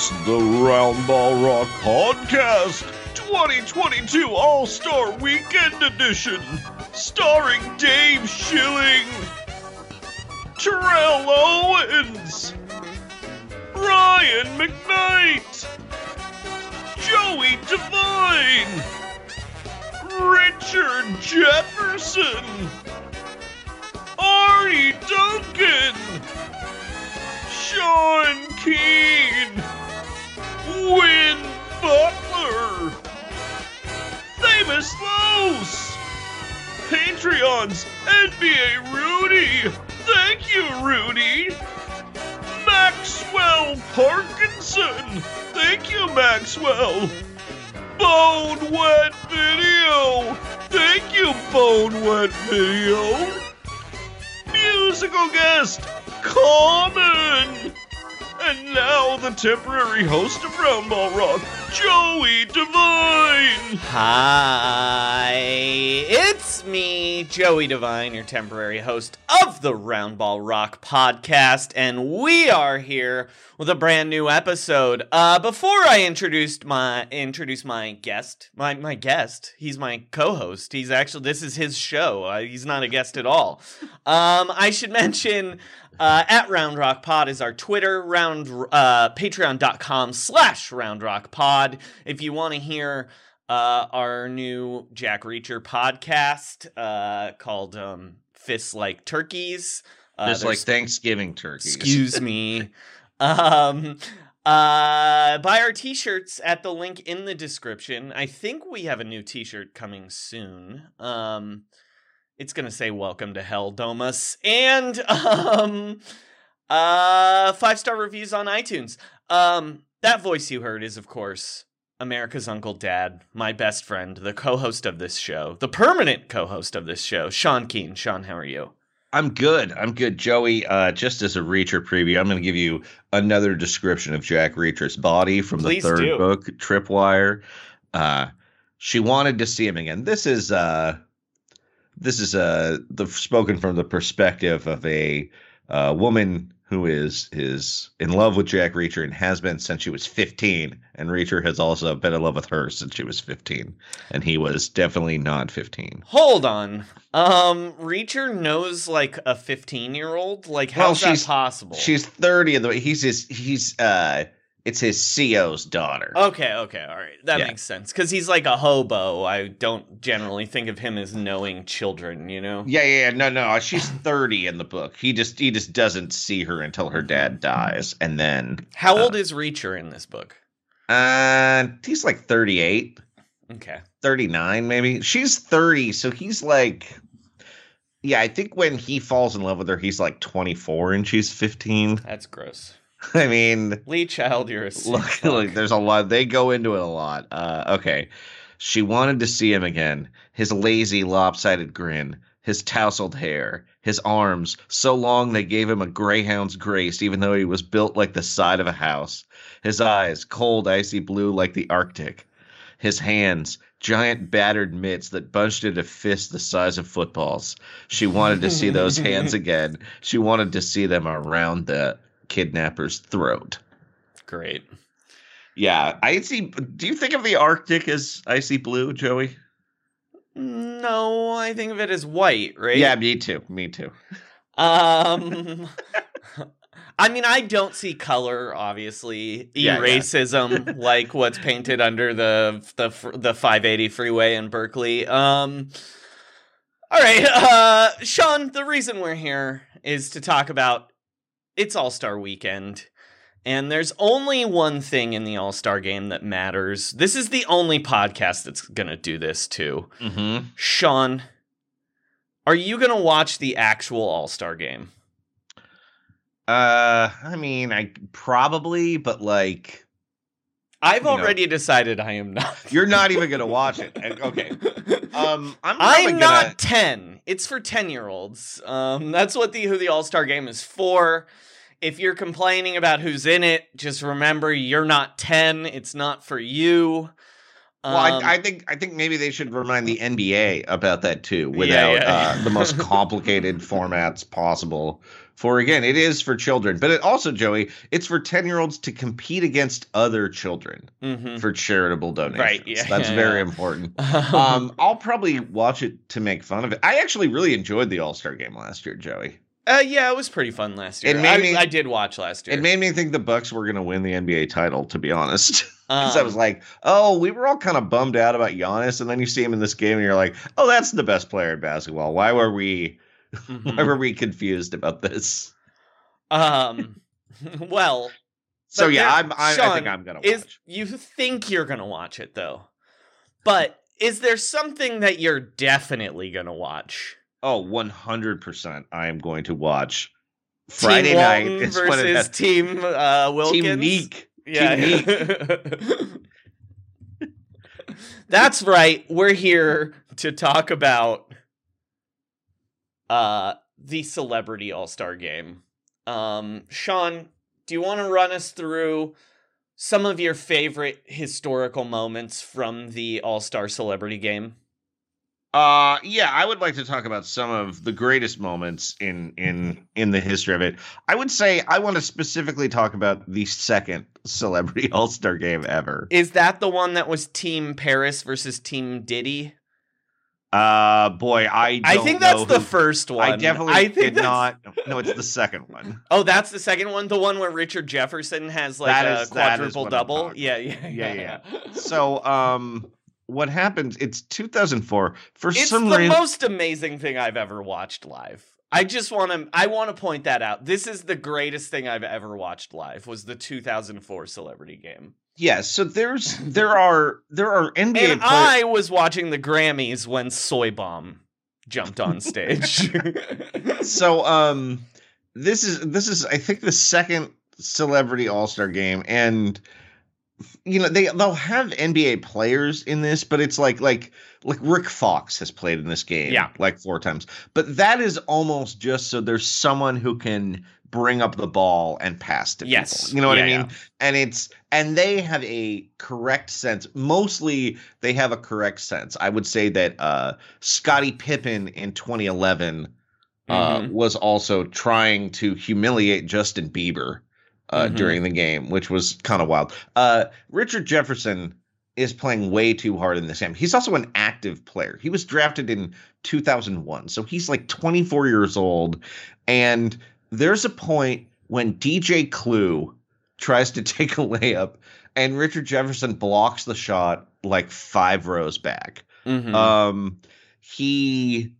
It's the Roundball Rock Podcast 2022 All Star Weekend Edition, starring Dave Schilling, Terrell Owens, Ryan McKnight, Joey Devine, Richard Jefferson, Artie Duncan. Sean Keane, Win Butler, Famous Los, Patreons, NBA Rudy, thank you, Rudy, Maxwell Parkinson, thank you, Maxwell, Bone Wet Video, thank you, Bone Wet Video, musical guest, Common! And now the temporary host of Roundball Rock, Joey Devine! Hi, it's me, Joey Devine, your temporary host of the Roundball Rock podcast, and we are here with a brand new episode. Uh, before I introduced my introduce my guest, my my guest, he's my co-host. He's actually this is his show. Uh, he's not a guest at all. Um, I should mention uh, at Round Rock Pod is our Twitter, round uh, patreon.com slash Round Rock Pod. If you want to hear uh, our new Jack Reacher podcast uh, called um, Fists Like Turkeys. Uh, Just like Thanksgiving turkeys. Excuse me. Um, uh, buy our t-shirts at the link in the description. I think we have a new t-shirt coming soon. Um, it's gonna say "Welcome to Hell, Domus," and um, uh, five star reviews on iTunes. Um, that voice you heard is, of course, America's Uncle Dad, my best friend, the co-host of this show, the permanent co-host of this show, Sean Keane. Sean, how are you? I'm good. I'm good, Joey. Uh, just as a Reacher preview, I'm going to give you another description of Jack Reacher's body from Please the third do. book, Tripwire. Uh, she wanted to see him again. This is uh, this is uh, the spoken from the perspective of a uh, woman who is is in love with Jack Reacher and has been since she was 15. And Reacher has also been in love with her since she was 15, and he was definitely not 15. Hold on. Um, Reacher knows like a 15 year old? Like, Well, how's that possible? She's 30 and the he's his he's uh it's his CO's daughter. Okay, okay, all right. That Yeah. makes sense. Because he's like a hobo. I don't generally think of him as knowing children, you know? Yeah, yeah, yeah, no, no. She's 30 in the book. He just he just doesn't see her until her dad dies and then How Uh, old is Reacher in this book? uh he's like 38, Okay. 39 maybe. She's 30, so he's like yeah, I think when he falls in love with her, he's like 24 and she's 15. That's gross. I mean, Lee Child, you're a look, look, there's a lot. They go into it a lot. Uh, okay. She wanted to see him again. His lazy, lopsided grin, his tousled hair, his arms, so long they gave him a greyhound's grace, even though he was built like the side of a house. His eyes, cold, icy blue like the Arctic. His hands, giant battered mitts that bunched into fists the size of footballs. She wanted to see those hands again. She wanted to see them around the kidnapper's throat. Great. Yeah, icy. Do you think of the Arctic as icy blue, Joey? No, I think of it as white, right? Yeah, me too. Me too. Um, I mean, I don't see color, obviously. Yeah, yeah. Like what's painted under the the the 580 freeway in Berkeley. Um, all right, uh, Sean. The reason we're here is to talk about it's All Star Weekend. And there's only one thing in the All Star game that matters. This is the only podcast that's going to do this too. Mm-hmm. Sean, are you going to watch the actual All Star game? Uh, I mean, I probably, but like, I've You know. already decided I am not. you're not even gonna watch it. Okay. Um, I'm I'm gonna. not 10. It's for 10 year olds. Um, that's what the who the All Star game is for. If you're complaining about who's in it, just remember you're not 10. It's not for you. Well, Um, I, I think I think maybe they should remind the NBA about that too, without yeah, Uh, yeah. the most complicated formats possible. For again, it is for children, but it also, Joey, it's for ten year olds to compete against other children mhm. for charitable donations. Right, yeah, That's yeah, very important. Um, I'll probably watch it to make fun of it. I actually really enjoyed the All Star game last year, Joey. Uh, yeah, it was pretty fun last year. It made I, me- I did watch last year. It made me think the Bucks were going to win the NBA title. To be honest, because I Um, was like, oh, we were all kind of bummed out about Giannis, and then you see him in this game, and you're like, oh, that's the best player in basketball. Why were we? mhm. Why were we confused about this? Um, well, So yeah, there- I'm. I, I Sean, think I'm gonna watch. is you think you're gonna watch it though, but is there something that you're definitely gonna watch? Oh, 100. percent I am going to watch Friday night. Is versus Team uh, Wilkins. Team Nique. Yeah. Team That's right. We're here to talk about uh the celebrity all-star game. Um Sean, do you want to run us through some of your favorite historical moments from the all-star celebrity game? Uh yeah, I would like to talk about some of the greatest moments in in in the history of it. I would say I want to specifically talk about the second celebrity all-star game ever. Is that the one that was Team Paris versus Team Diddy? Uh boy, I I think that's the who- first one. I definitely I think did that's- not. No, it's the second one. Oh, that's the second one, the one where Richard Jefferson has like That a is- quadruple double. talking Yeah, yeah, Yeah, yeah. So, um what happens? It's 2004. For it's some reason, it's the most amazing thing I've ever watched live. I just want to I want to point that out. This is the greatest thing I've ever watched live was the 2004 celebrity game. Yeah, so there's there are there are NBA And I was watching the Grammys when Soy Bomb jumped on stage. so um this is this is i think the second celebrity all-star game and you know they they'll have nba players in this but it's like like like rick fox has played in this game Yeah. like four times. But that is almost just so there's someone who can bring up the ball and pass to Yes. people. You know what i Yeah, mean? and it's and they have a correct sense. Mostly they have a correct sense. I would say that uh scottie pippen in 2011 uh, Mhm. was also trying to humiliate Justin Bieber uh, Mhm. during the game, which was kind of wild. Uh, Richard Jefferson is playing way too hard in this game. He's also an active player. He was drafted in 2001, so he's like 24 years old. And there's a point when DJ Clue tries to take a layup, and Richard Jefferson blocks the shot like five rows back. Mhm. Um, he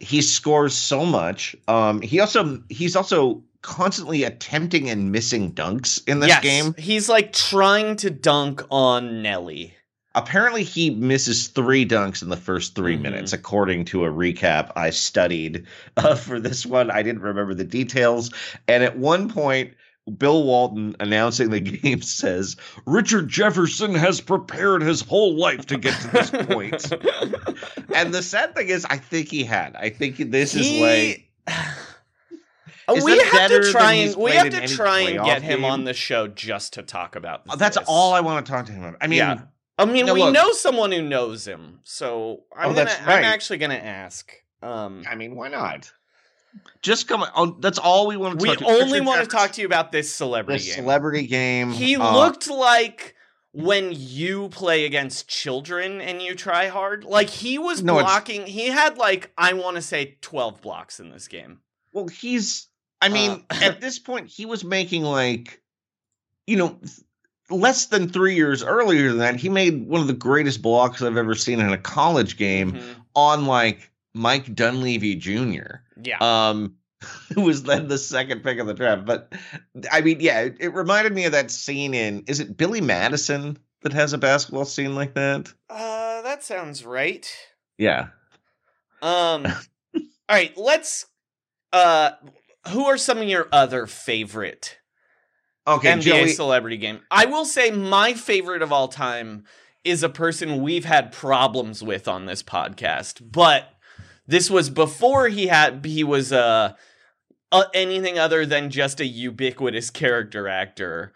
he scores so much. Um, he also he's also constantly attempting and missing dunks in this Yes, game. He's like trying to dunk on Nelly. Apparently, he misses three dunks in the first 3 Mhm. minutes, according to a recap I studied uh, for this one. I didn't remember the details, and at one point. Bill Walton announcing the game says Richard Jefferson has prepared his whole life to get to this point. and the sad thing is, I think he had. I think this is like. Uh, Is we have to try and we have to try and get him game? on the show just to talk about. Oh, That's this. all I want to talk to him about. I mean, Yeah. I mean, Now, we look. know someone who knows him, so I'm Oh, gonna. that's I'm actually gonna ask. Um, I mean, why not? Just come on. That's all we want to we only want to talk to you about this celebrity game. celebrity game. He uh, looked like when you play against children and you try hard. Like he was No, blocking. He had like I want to say 12 blocks in this game. Well, he's. I mean, Uh, at this point, he was making like, you know, less than three years earlier than that, he made one of the greatest blocks I've ever seen in a college game Mhm. on like Mike Dunleavy Jr. Yeah. um who was then the second pick of the draft but i mean yeah it, it reminded me of that scene in is it billy madison that has a basketball scene like that uh that sounds right. yeah Um All right, let's uh who are some of your other favorite okay NBA joey celebrity game. I will say my favorite of all time is a person we've had problems with on this podcast, but this was before he had he was uh, uh anything other than just a ubiquitous character actor.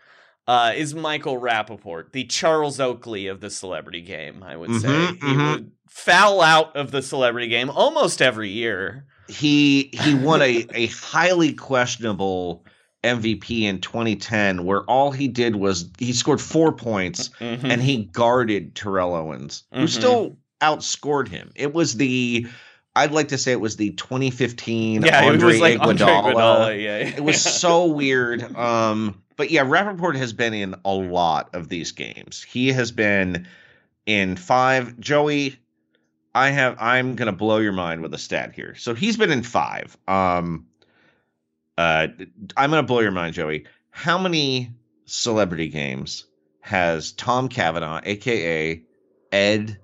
Uh, is Michael Rapaport, the Charles Oakley of the celebrity game, I would say. Mhm, He would foul out of the celebrity game almost every year. He he won a a highly questionable mvp in 2010 where all he did was he scored four points Mhm. and he guarded terrell owens who Mhm. still outscored him it was the i'd like to say it was the 2015 yeah, Andre it was like Andre Iguodala. Iguodala, yeah. it was so weird. Um, but yeah, Rapaport has been in a lot of these games. He has been in five. Joey, I have. I'm gonna blow your mind with a stat here. So he's been in five. Um, uh, I'm gonna blow your mind, Joey. How many celebrity games has Tom Cavanagh, aka Ed,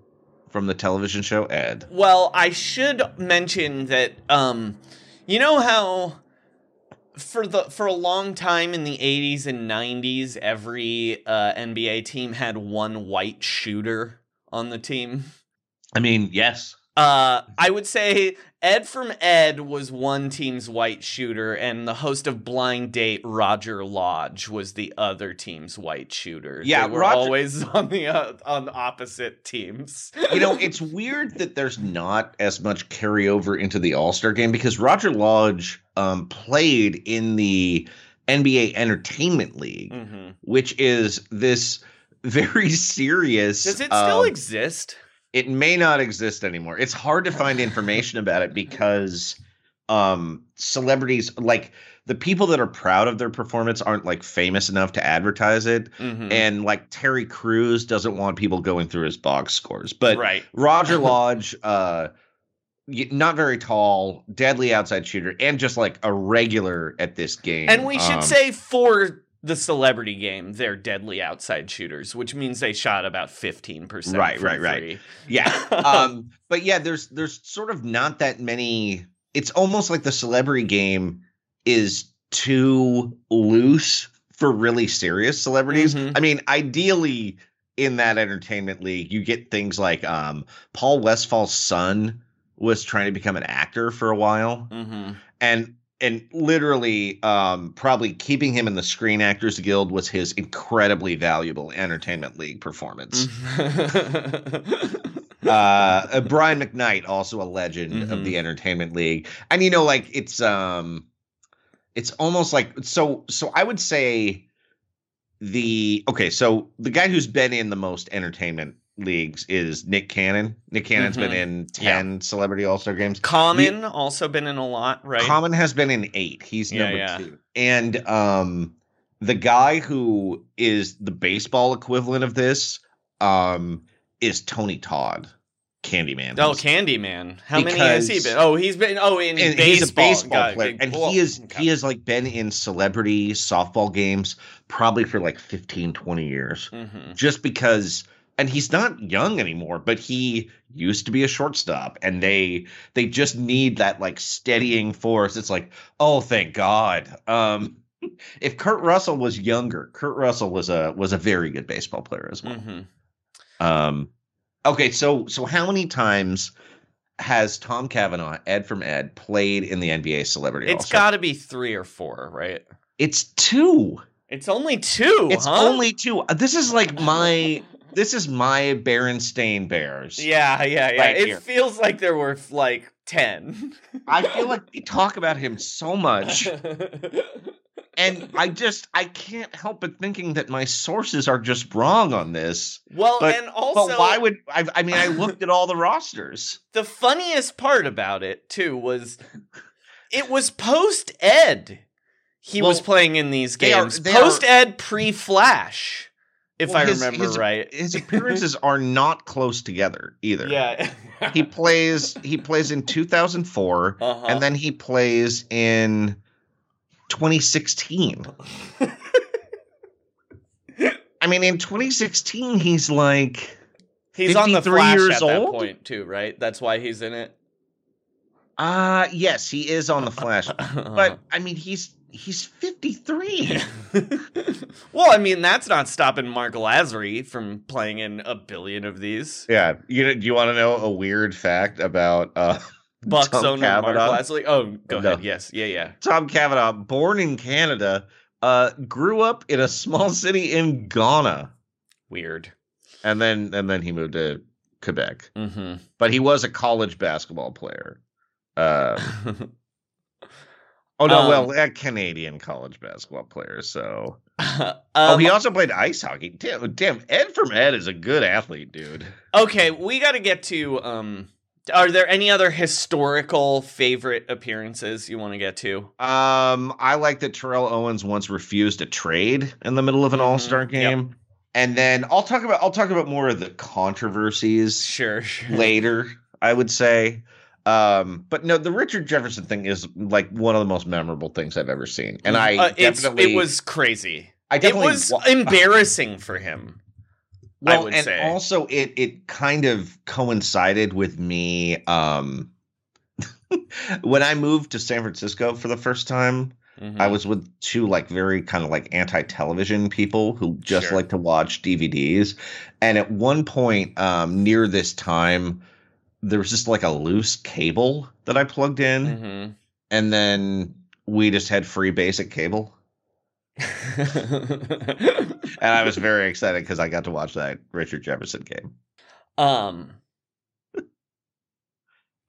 from the television show Ed? Well, I should mention that um you know how for the for a long time in the 80s and 90s every uh NBA team had one white shooter on the team. I mean, yes. Uh I would say Ed from Ed was one team's white shooter and the host of Blind Date Roger Lodge was the other team's white shooter. Yeah, they were Roger- always on the uh, on opposite teams. you know, it's weird that there's not as much carryover into the All Star game because Roger Lodge um, played in the NBA Entertainment League, Mhm. which is this very serious. Does it still um, exist? It may not exist anymore. It's hard to find information about it because um, celebrities, like the people that are proud of their performance, aren't like famous enough to advertise it. Mhm. And like Terry Crews doesn't want people going through his box scores, but right. Roger Lodge, uh, not very tall, deadly outside shooter, and just like a regular at this game. And we should Um, say for the celebrity game, they're deadly outside shooters, which means they shot about 15%. Right, from right, right. three. yeah. Um, but yeah, there's there's sort of not that many. It's almost like the celebrity game is too loose for really serious celebrities. Mhm. I mean, ideally in that entertainment league, you get things like um, Paul Westphal's son was trying to become an actor for a while. Mhm. and and literally um probably keeping him in the screen actors guild was his incredibly valuable entertainment league performance Mm-hmm. uh, uh brian mcknight also a legend of Mhm. the entertainment league and you know like it's um it's almost like so so i would say the okay so the guy who's been in the most entertainment leagues is nick cannon nick cannon's been Mhm. in 10 celebrity all-star games Common also been in a lot, right? Common has been in eight. He's number yeah. two. And um the guy who is the baseball equivalent of this um is Tony Todd, Candyman. Oh, Candyman. How many has he been? Oh, he's been. Oh, in baseball. he's a baseball player, and Cool. he is Okay. he has like been in celebrity softball games probably for like 15, 20 years. Mhm. Just because and he's not young anymore, but he used to be a shortstop and they they just need that like steadying force. It's like, oh thank God. Um if Kurt Russell was younger, Kurt Russell was a was a very good baseball player as well. hmm Um, okay, so so how many times has Tom Cavanagh, Ed from Ed, played in the NBA Celebrity It's got to be three or four, right? It's two. It's only two. It's huh? only two. This is like my this is my Berenstain Bears. Yeah, yeah, yeah. Right it here. feels like there were like ten. I feel like we talk about him so much, and I just I can't help but thinking that my sources are just wrong on this. well, But- and also, but why would I? I mean, I looked at all the rosters. the funniest part about it too was it was post Ed. He was playing in these games. Post Ed, pre Flash, if Well, I his- remember his- right. His appearances are not close together either. Yeah. he plays he plays in 2004 Uh-huh. and then he plays in 2016 i mean in 2016 he's like He's on the 53 Flash years at that old? point too, right? That's why he's in it. uh yes he is on the flash but i mean he's he's 53 well, I mean, that's not stopping Mark Lasry from playing in a billion of these. yeah you know do you want to know a weird fact about uh Bucks Tom owner Mark Cavanagh? Lasry. Oh, go No. ahead. Yes. Yeah. Yeah. tom cavanagh born in canada uh grew up in a small city in ghana Weird. and then and then he moved to quebec Mm-hmm. but he was a college basketball player. Uh, oh no, Um, well, a Canadian college basketball player. So, um, oh, he also played ice hockey. Damn, damn, Ed from Ed is a good athlete, dude. okay, we got to get to. Um, are there any other historical favorite appearances you want to get to? Um, I like that Terrell Owens once refused a trade in the middle of an Mhm, All Star yep. game, and then I'll talk about I'll talk about more of the controversies Sure. sure. later. I would say. Um, but no, the Richard Jefferson thing is like one of the most memorable things I've ever seen, and I uh, definitely it was crazy. I It was wa- embarrassing for him. I well, would and say. also it it kind of coincided with me um when I moved to San Francisco for the first time. Mhm. I was with two like very kind of like anti-television people who just Sure. like to watch DVDs. And at one point um near this time there was just like a loose cable that I plugged in Mhm. and then we just had free basic cable. And I was very excited because I got to watch that Richard Jefferson game. um.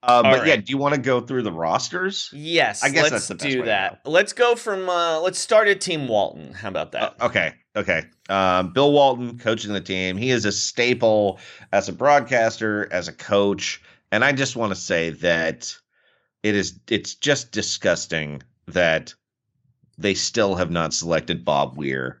Uh, but All yeah, do you want to go through the rosters? Yes, I guess let's that's the best do way to that. Let's go from. Uh, let's start at Team Walton. How about that? Uh, okay, okay. Um, Bill Walton coaching the team. He is a staple as a broadcaster, as a coach, and I just want to say that it is. It's just disgusting that they still have not selected Bob Weir.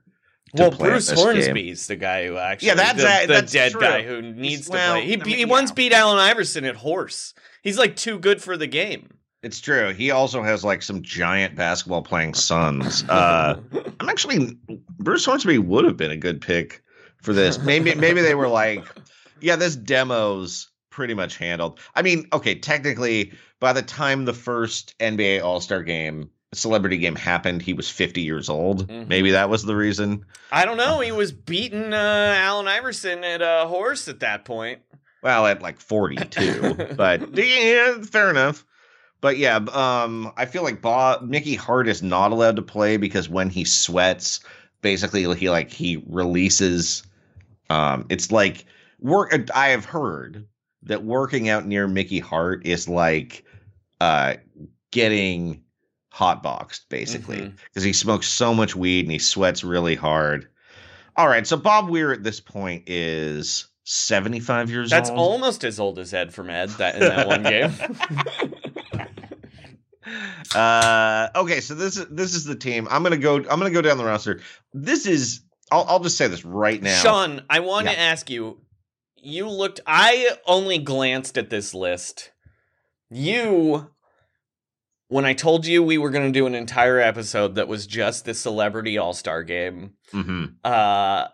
to well, Bruce game. Hornsby's the guy who actually. yeah, that's the, a- the that's dead true. guy who needs well, to play. He, I mean, he once beat Allen Iverson at horse. He's like too good for the game. It's true. He also has like some giant basketball playing sons. Uh, I'm actually Bruce Hornsby would have been a good pick for this. Maybe maybe they were like, yeah, this demo's pretty much handled. I mean, okay, technically, by the time the first NBA All Star game, celebrity game happened, he was 50 years old. Mhm. Maybe that was the reason. I don't know. He was beating uh, Allen Iverson at a horse at that point. Well, at like 42, but yeah, fair enough. But yeah, um, I feel like Bob Mickey Hart is not allowed to play because when he sweats, basically he like he releases. Um, it's like work. I have heard that working out near Mickey Hart is like uh getting hotboxed basically because he smokes so much weed and he sweats really hard. All right, so Bob Weir at this point is 75 years That's old. That's almost as old as Ed from Ed that in that one game. Uh, okay, so this is this is the team. I'm gonna go. I'm gonna go down the roster. This is. I'll I'll just say this right now. Sean, I want to Yeah. ask you. You looked. I only glanced at this list. You, when I told you we were going to do an entire episode that was just the celebrity all star game, Mhm. uh,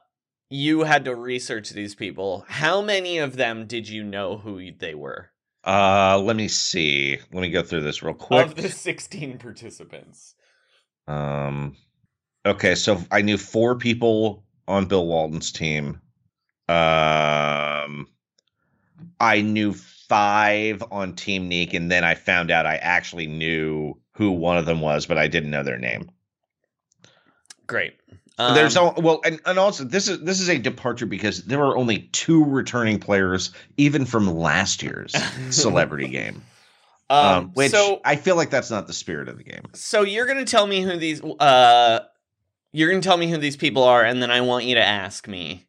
you had to research these people. How many of them did you know who they were? Uh, let me see. Let me go through this real quick. Of the sixteen participants. Um, Okay, so I knew four people on Bill Walton's team. Um, I knew five on Team Nique, and then I found out I actually knew who one of them was, but I didn't know their name. Great. There's Um, all well, and, and also this is this is a departure because there were only two returning players, even from last year's celebrity game. Um, um, which so I feel like that's not the spirit of the game. so you're gonna tell me who these uh you're gonna tell me who these people are, and then I want you to ask me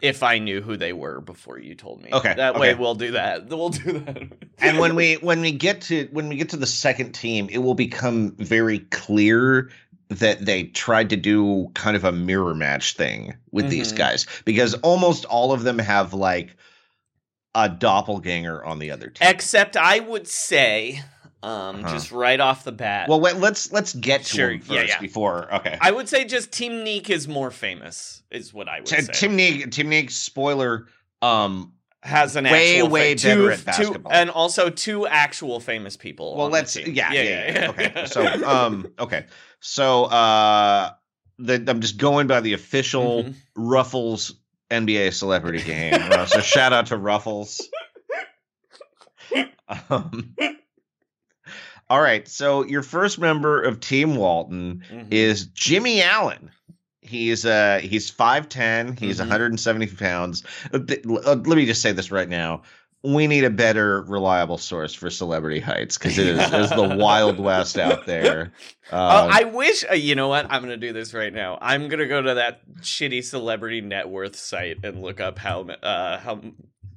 if I knew who they were before you told me. Okay, That way we'll do that. We'll do that. and when we when we get to when we get to the second team, it will become very clear that they tried to do kind of a mirror match thing with these Mhm. guys because almost all of them have like a doppelganger on the other team. Except I would say, um, Uh-huh. just right off the bat. well, wait, let's let's get to Sure, them first yeah, yeah. before. Okay, I would say just Team Nique is more famous, is what I would T- say. Tim Neek, Tim Neek, spoiler. Um, has an way, actual way fa- better two, at two- basketball. and also two actual famous people. well, on let's team. yeah, yeah, yeah, okay. So, um, okay, so uh, the, I'm just going by the official Mhm. Ruffles NBA celebrity game. Uh, so shout out to Ruffles. Um, all right, so your first member of Team Walton Mhm. is Jimmy Allen. He's uh he's 5'10, he's Mhm. 170 pounds. Uh, uh, Let me just say this right now. We need a better reliable source for celebrity heights because it is, it is the wild west out there. Um, I wish. Uh, you know what? I'm gonna do this right now. I'm gonna go to that shitty celebrity net worth site and look up how uh how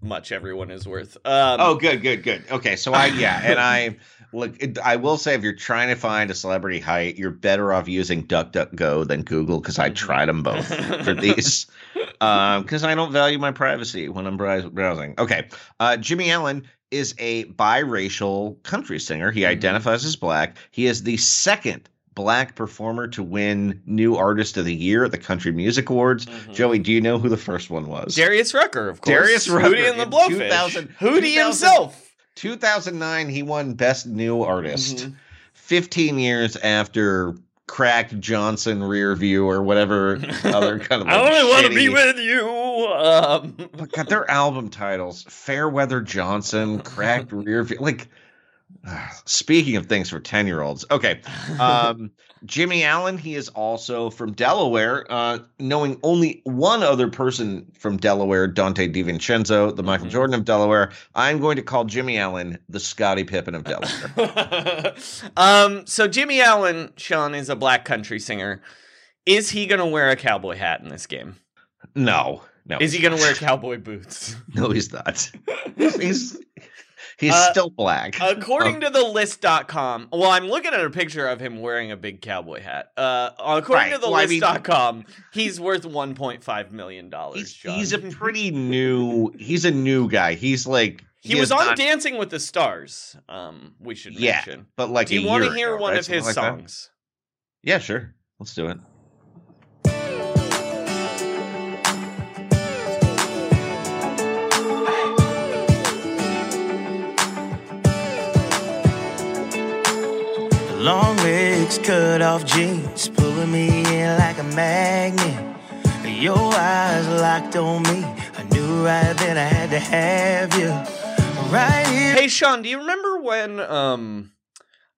much everyone is worth. Um, oh, good, good, good. Okay, so I yeah, and I look. it- I will say, if you're trying to find a celebrity height, you're better off using DuckDuckGo than Google because I tried them both for these. because I don't value my privacy when I'm browsing. Okay, uh, Jimmy Allen is a biracial country singer. He Mhm. identifies as black. He is the second black performer to win New Artist of the Year at the Country Music Awards. Mhm. Joey, do you know who the first one was? Darius Rucker, of course. Darius Rucker Hootie and the Blowfish. 2000 Hootie 2000 himself. 2009, he won Best New Artist. Mhm. 15 years after Cracked Johnson Rear View or whatever other kind of. I only want to be with you. Um, But God, their album titles: Fairweather Johnson, Cracked Rear View. Like, speaking of things for ten-year-olds. Okay, um, Jimmy Allen. He is also from Delaware. Uh, knowing only one other person from Delaware, Donte DiVincenzo, the Michael Mhm. Jordan of Delaware. I'm going to call Jimmy Allen the Scottie Pippen of Delaware. um, so Jimmy Allen, Sean, is a black country singer. Is he going to wear a cowboy hat in this game? no, no. Is he going to wear cowboy boots? No, he's not. he's he's Uh, still black. According to the list.com, well, I'm looking at a picture of him wearing a big cowboy hat. Uh, according Right, to the well, I mean- list.com, he's worth $1.5 million. he's, he's a pretty new. He's a new guy. He's like He, was on not- Dancing with the Stars. Um, we should Yeah, mention. but like Do you want to hear ago, one right? of his Something like that? songs? Yeah, sure. Let's do it. Long legs, cut off jeans, pulling me in like a magnet. Your eyes locked on me. I knew right then I had to have you. Right here. Hey Sean, do you remember when um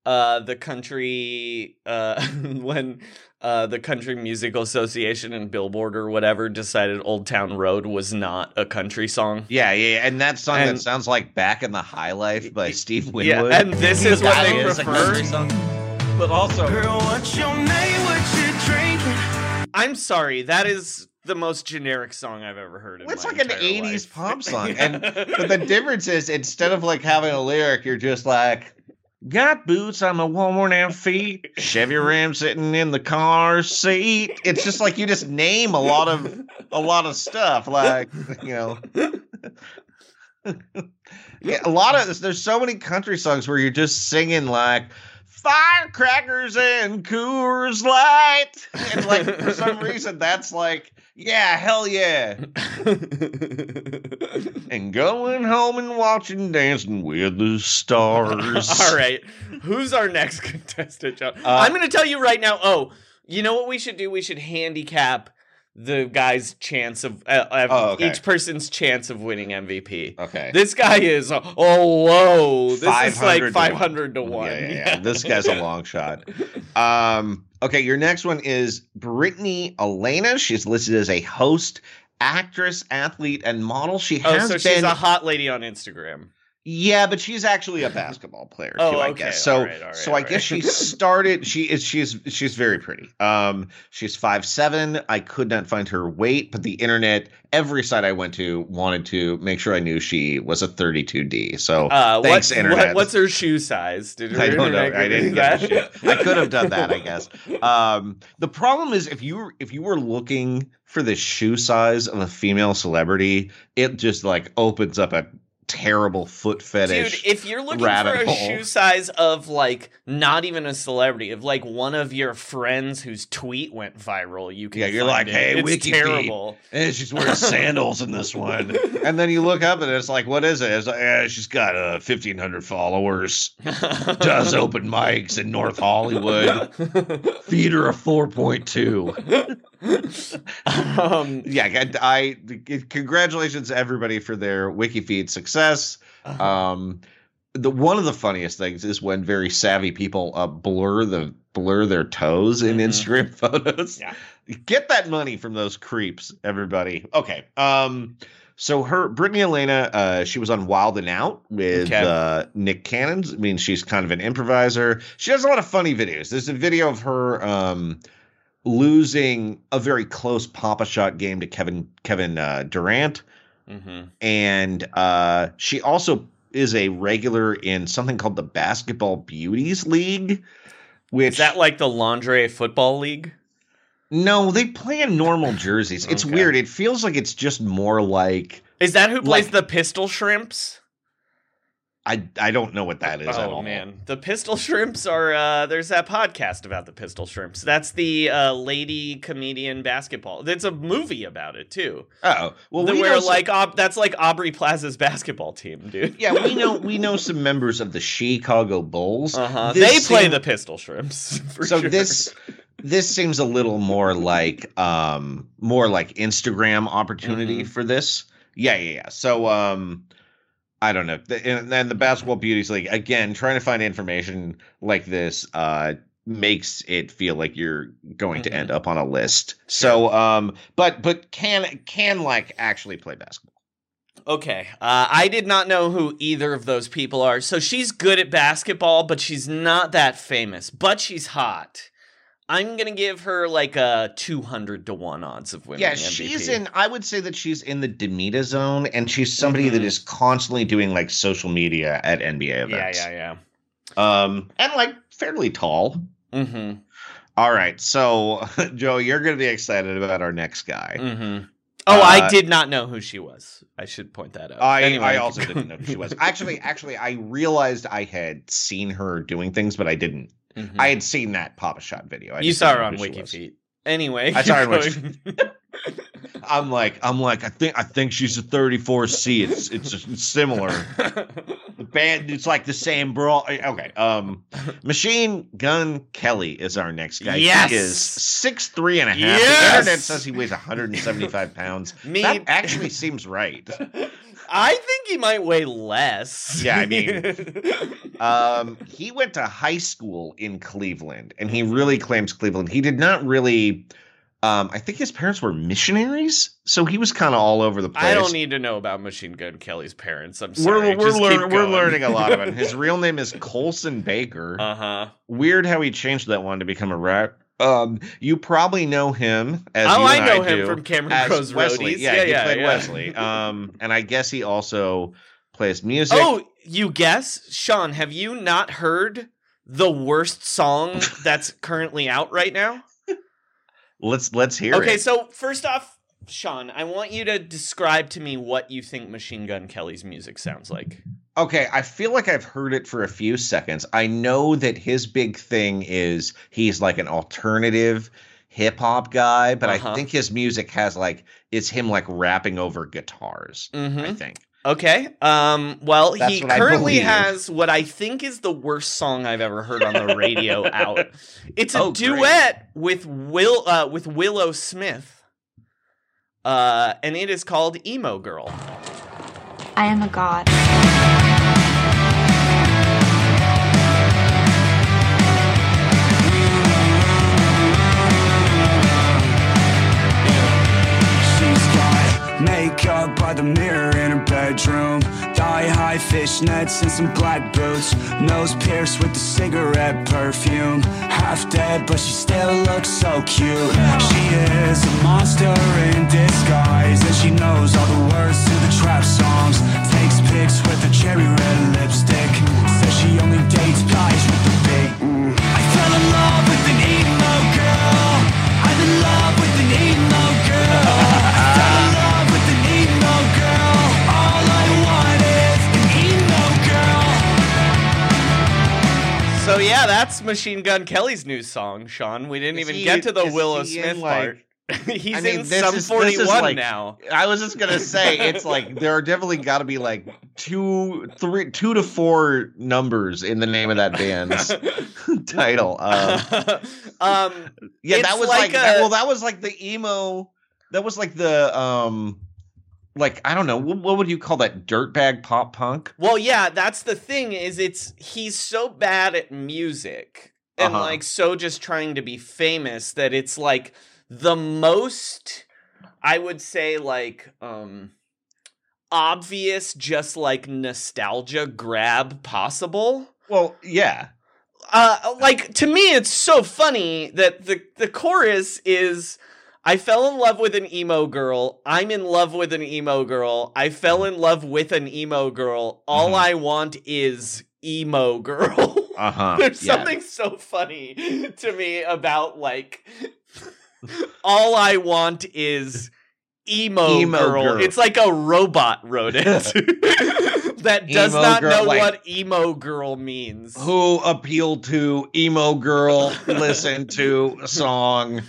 uh the country uh when uh the Country Musical Association and Billboard or whatever decided Old Town Road was not a country song? Yeah, yeah, yeah. and that song And- that sounds like "Back in the High Life" by Steve Yeah, Winwood. and this is what they is a prefer. country song. But also, Girl, what's your name? What you drinking? I'm sorry, that is the most generic song I've ever heard in it's my like an '80s life. pop song, and but the difference is instead of like having a lyric, you're just like, "Got boots on my worn out feet, Chevy Ram sitting in the car seat." It's just like you just name a lot of a lot of stuff, like you know. yeah, a lot of there's so many country songs where you're just singing like firecrackers and Coors Light, and like for some reason that's like, yeah, hell yeah. and going home and watching Dancing with the Stars. All right. Who's our next contestant, John? Uh, I'm going to tell you right now. Oh, You know what we should do? We should handicap the guy's chance of uh, Oh, okay. each person's chance of winning MVP. Okay. This guy is oh whoa. This is 500 like to one. to one. Yeah, yeah, yeah. This guy's a long shot. Um, okay, your next one is Brittany Elena. She's listed as a host, actress, athlete, and model. She Oh, has so been she's a hot lady on Instagram. Yeah, but she's actually a basketball player Oh, too, I guess. So All right, all right, so I guess she started she is she's she's very pretty. Um she's five seven. I could not find her weight, but the internet, every site I went to wanted to make sure I knew she was a 32D. So Uh, thanks, what's, internet. what, what's her shoe size? Did I don't know. I didn't get shit. I could have done that, I guess. Um, the problem is if you if you were looking for the shoe size of a female celebrity, it just like opens up a terrible foot fetish. Dude, if you're looking for a hole. shoe size of like not even a celebrity, of like one of your friends whose tweet went viral, you can Yeah, you're like, it. "Hey, it's Wiki terrible. And she's wearing sandals in this one. And then you look up and it's like, what is it? It's like, yeah, she's got uh, 1,500 followers. Does open mics in North Hollywood. Feed her a 4.2. um, Yeah, I, I- congratulations to everybody for their WikiFeet success. Uh-huh. Um, the one of the funniest things is when very savvy people uh, blur the blur their toes in Mhm. Instagram photos. Yeah. Get that money from those creeps, everybody. Okay. Um, so her Brittany Elena, uh, she was on Wild and Out with Okay. uh, Nick Cannon. I mean, she's kind of an improviser. She does a lot of funny videos. There's a video of her um, losing a very close Pop-A-Shot game to Kevin Kevin uh, Durant mhm. and uh, she also is a regular in something called the Basketball Beauties League. Which Is that like the lingerie football league? no, they play in normal jerseys. It's Okay. weird. It feels like it's just more like Is that who plays Like- the pistol shrimps? I I don't know what that is at oh all. man, the pistol shrimps are. uh There's that podcast about the pistol shrimps. That's the uh lady comedian basketball. It's a movie about it too. Oh well, Well, we where know some- like that's like Aubrey Plaza's basketball team, dude. yeah, we know we know some members of the Chicago Bulls. Uh huh. They play seem- the pistol shrimps. For so sure. this this seems a little more like um more like Instagram opportunity Mhm. for this. Yeah, yeah, yeah. So um I don't know. And then the Basketball Beauties League again trying to find information like this uh makes it feel like you're going to end up on a list. So um but but can can like actually play basketball. Okay. Uh, I did not know who either of those people are. So she's good at basketball, but she's not that famous. But she's hot. I'm gonna give her like a 200 to one odds of winning. Yeah, she's in. I would say that she's in the Demita zone, and she's somebody that Mhm. is constantly doing like social media at NBA events. Yeah, events. yeah, Um, and like fairly tall. Mm-hmm. All right, so Joe, you're gonna be excited about our next guy. Mm-hmm. Oh, I Uh, did not know who she was. I should point that out. I Anyway. I also didn't know who she was. Actually, actually, I realized I had seen her doing things, but I didn't. Mhm. I had seen that Pop-A-Shot video. I you saw her on. WikiFeet. Anyway, I saw her on keep going. I'm like, I'm like, I think, I think she's a 34C. It's, it's, it's similar. The band, it's like the same brawl. Okay. Um, Machine Gun Kelly is our next guy. Yes! He is six three and a half. The Yes! internet says he weighs 175 pounds. Me- That actually seems right. I think he might weigh less. Yeah, I mean- Um, he went to high school in Cleveland, and he really claims Cleveland. He did not really. Um, I think his parents were missionaries, so he was kind of all over the place. I don't need to know about Machine Gun Kelly's parents. I'm We're sorry. we're, Just learn, keep we're learning a lot about him. His real name is Colson Baker. Uh huh. Weird how he changed that one to become a rap. Um, you probably know him as Oh, I know I him do, from Cameron Crowe's Wesley. Roadies. Yeah, Yeah, he yeah, played yeah. Wesley. Um, and I guess he also plays music. Oh, you guess, Sean? Have you not heard the worst song that's currently out right now? let's let's hear okay, it. so first off, Sean, I want you to describe to me what you think Machine Gun Kelly's music sounds like. Okay, I feel like I've heard it for a few seconds. I know that his big thing is he's like an alternative hip hop guy, but Uh-huh. I think his music has like it's him like rapping over guitars. I Mm-hmm. think. Okay. Um. Well, That's he currently believe. has what I think is the worst song I've ever heard on the radio out. It's a Oh, great. duet with Will uh, with Willow Smith. Uh, and it is called Emo Girl. I am a god. Makeup by the mirror in her bedroom. Thigh high fishnets and some black boots. Nose pierced with the cigarette perfume. Half dead, but she still looks so cute. She is a monster in disguise, and she knows all the words to the trap songs. Takes pics with a cherry red lipstick. Says she only dates guys with the big. So yeah, that's Machine Gun Kelly's new song, Sean. We didn't Is even he- get to the Willow Smith like- part. He's I mean, in some is- this forty is one like- now. I was just gonna say it's like there are definitely got to be like two, three, two to four numbers in the name of that band's title. Um, um, yeah, that was like like, a- that- well, that was like the emo. That was like the um, like I don't know what, what would you call that dirtbag pop punk? Well, yeah, that's the thing is it's he's so bad at music and Uh-huh. like so just trying to be famous that it's like the most I would say like um obvious just like nostalgia grab possible. Well, yeah, Uh like to me it's so funny that the the chorus is I fell in love with an emo girl. I'm in love with an emo girl. I fell in love with an emo girl. All Mhm. I want is emo girl. uh huh. There's yeah. something so funny to me about like all I want is emo, Emo girl. girl. It's like a robot wrote it that does Emo not girl, know like- what emo girl means. Who appealed to emo girl? Listen to a song.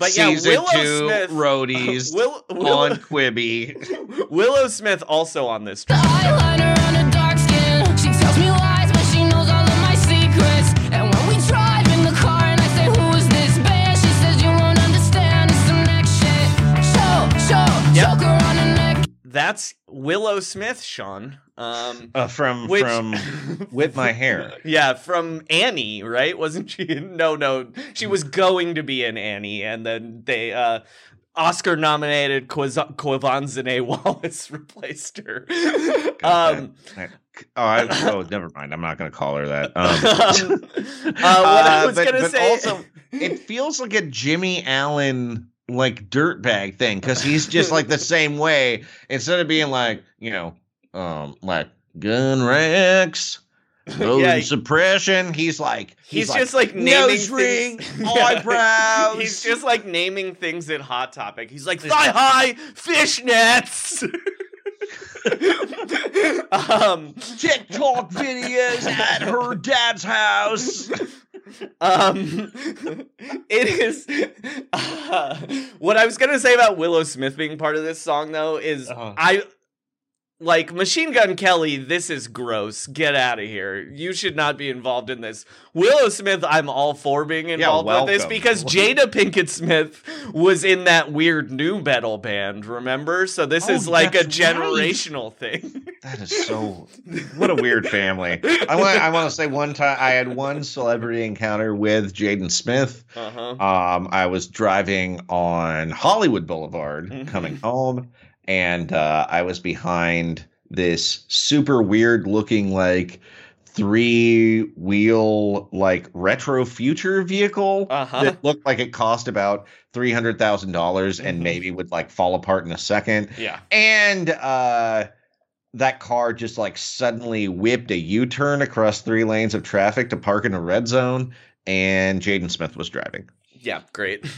But yeah, season Willow two Smith roadies Will, Willow, on Quibi. Willow Smith also on this That's Willow Smith, Sean. Um, Uh, from which from with my hair. Yeah, from Annie, right? Wasn't she? No, no, she was going to be in Annie, and then they uh, Oscar nominated Quvenzhané Wallis replaced her. Um, oh, I, oh, never mind. I'm not going to call her that. Um, um, uh, what I uh, was gonna but say. also, it feels like a Jimmy Allen like dirtbag thing because he's just like the same way. Instead of being like you know, um, like gun Yeah, he- suppression. He's like He's, just like naming nose ring, things. eyebrows. He's just like naming things at Hot Topic. He's like thigh high fishnets. um, TikTok videos at her dad's house. Um, it is. Uh, what I was gonna say about Willow Smith being part of this song, though, is Uh-huh. I like Machine Gun Kelly. This is gross. Get out of here. You should not be involved in this. Willow Smith, I'm all for being involved with this because Jada Pinkett Smith was in that weird new metal band. Remember? So this Oh, is like a that's right. generational thing. That is so. What a weird family. I want. I want to say one time I had one celebrity encounter with Jaden Smith. Uh huh. Um, I was driving on Hollywood Boulevard Mhm. coming home, and uh, I was behind this super weird looking like three wheel like retro future vehicle Uh-huh. that looked like it cost about three hundred thousand dollars and maybe would like fall apart in a second Yeah. and uh that car just like suddenly whipped a U-turn across three lanes of traffic to park in a red zone, and Jaden Smith was driving. Yeah. Great.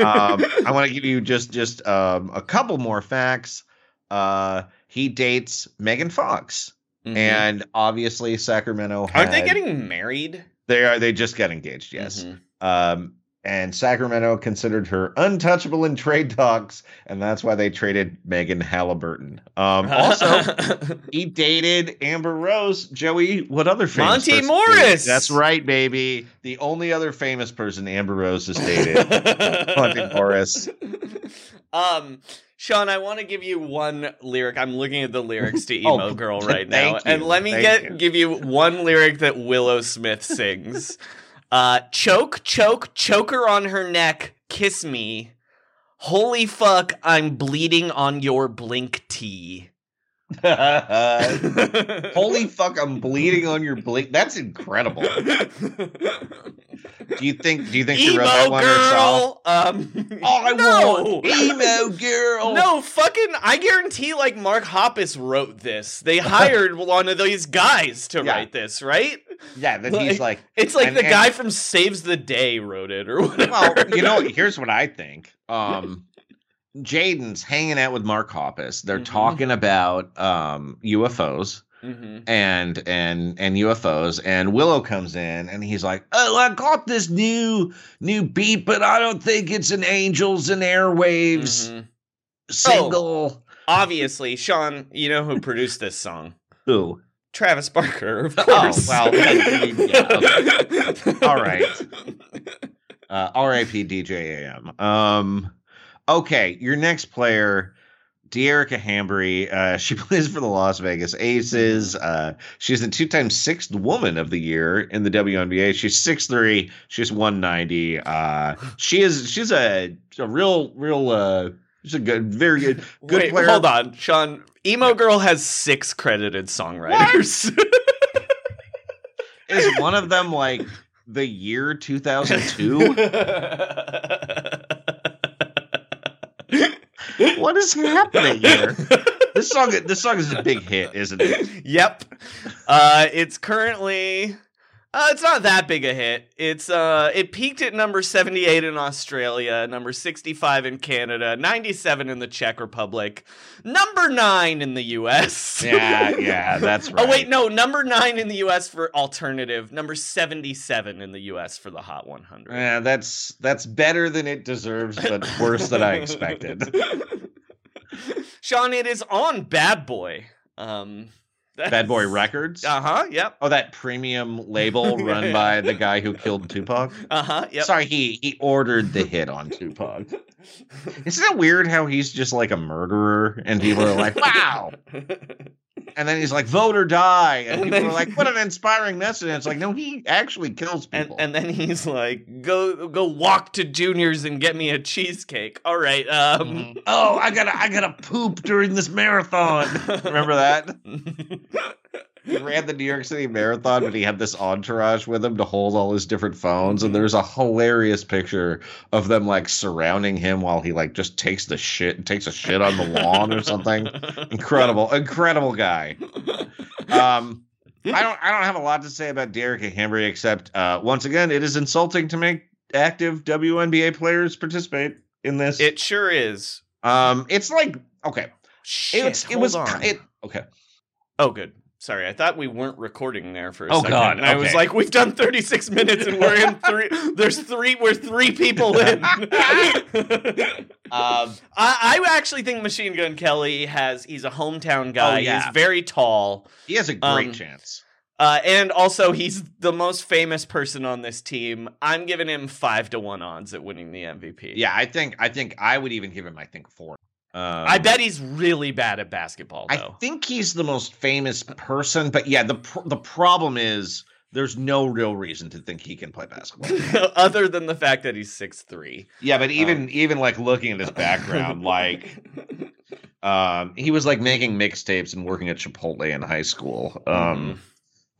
Um, I want to give you just just um, a couple more facts. Uh, he dates Megan Fox, Mhm. and obviously Sacramento. aren't they getting married? They are. They just got engaged. Yes. Mhm. Um, and Sacramento considered her untouchable in trade talks, and that's why they traded Megan Haliburton. Um, also, he dated Amber Rose. Joey, what other famous Monte person- Morris! That's right, baby. The only other famous person Amber Rose has dated, Monte Morris. Um, Sean, I want to give you one lyric. I'm looking at the lyrics to Oh, "Emo Girl" right now, thank and let me thank get you. give you one lyric that Willow Smith sings. Uh, choke, choke, choker on her neck, kiss me. Holy fuck, I'm bleeding on your blink tee. Holy fuck, I'm bleeding on your blink. That's incredible. Do you think do you think she wrote that one herself? Um, I no. want emo girl. No, fucking, I guarantee like Mark Hoppus wrote this. They hired one of these guys to Yeah. write this, right? Yeah, then he's like, It's like and- the and- guy from Saves the Day wrote it or whatever. well, you know, here's what I think. Um, Jaden's hanging out with Mark Hoppus. They're Mhm. talking about um UFOs hmm and and and UFOs. And Willow comes in and he's like, "Oh, I got this new new beat, but I don't think it's an Angels and Airwaves Mhm. single." Obviously, Sean, you know who produced this song? Who? Travis Barker, of Oh, course. well, I mean, yeah, All right. Uh, R.I.P. DJ AM. Um, okay, your next player, Dearica Hamby. Uh, she plays for the Las Vegas Aces. Uh, she's the two-time sixth woman of the year in the WNBA. She's 6'3", She's one ninety. Uh, she is. She's a a real real. Uh, she's a good, very good good Wait, player. hold on, Sean. Emo Girl has six credited songwriters. Is one of them like the year two thousand two? What is happening here? This song, this song is a big hit, isn't it? yep. Uh, it's currently. Uh, it's not that big a hit. It's uh, it peaked at number seventy-eight in Australia, number sixty-five in Canada, ninety-seven in the Czech Republic, number nine in the U.S. Yeah, yeah, that's right. Oh wait, no, number nine in the U.S. for alternative, number seventy-seven in the U.S. for the Hot 100. Yeah, that's that's better than it deserves, but worse than I expected. Sean, it is on Bad Boy. Um, Bad Boy Records. Uh huh. Yep. Oh, that premium label run by the guy who killed Tupac. Uh huh. Yep. Sorry, he he ordered the hit on Tupac. Isn't it weird how he's just like a murderer and people are like, wow. And then he's like, vote or die. And, And people then- are like, what an inspiring message. And it's like, no, he actually kills people. and then he's like, go go walk to Junior's and get me a cheesecake. All right. Um. oh, I gotta I gotta poop during this marathon. Remember that? He ran the New York City Marathon, but he had this entourage with him to hold all his different phones. And there's a hilarious picture of them like surrounding him while he like just takes the shit, takes a shit on the lawn or something. Incredible, incredible guy. Um, I don't, I don't have a lot to say about Derek Hamby except uh, once again, it is insulting to make active WNBA players participate in this. It sure is. um, it's like okay, Shit. it's, it was on. it okay. Oh, good. Sorry, I thought we weren't recording there for a Oh, second. God, And I was like, we've done 36 minutes and we're in three. There's three. We're three people in. Um, I, I actually think Machine Gun Kelly has. He's a hometown guy. Oh, yeah. He's very tall. he has a great Um, chance. Uh, and also, he's the most famous person on this team. I'm giving him five to one odds at winning the MVP. Yeah, I think I think I would even give him I think four. Um, I bet he's really bad at basketball, Though. I think he's the most famous person, but yeah, the pr- the problem is there's no real reason to think he can play basketball. Other than the fact that he's six three. yeah, but even Um. even like looking at his background, like um, he was like making mixtapes and working at Chipotle in high school. Um,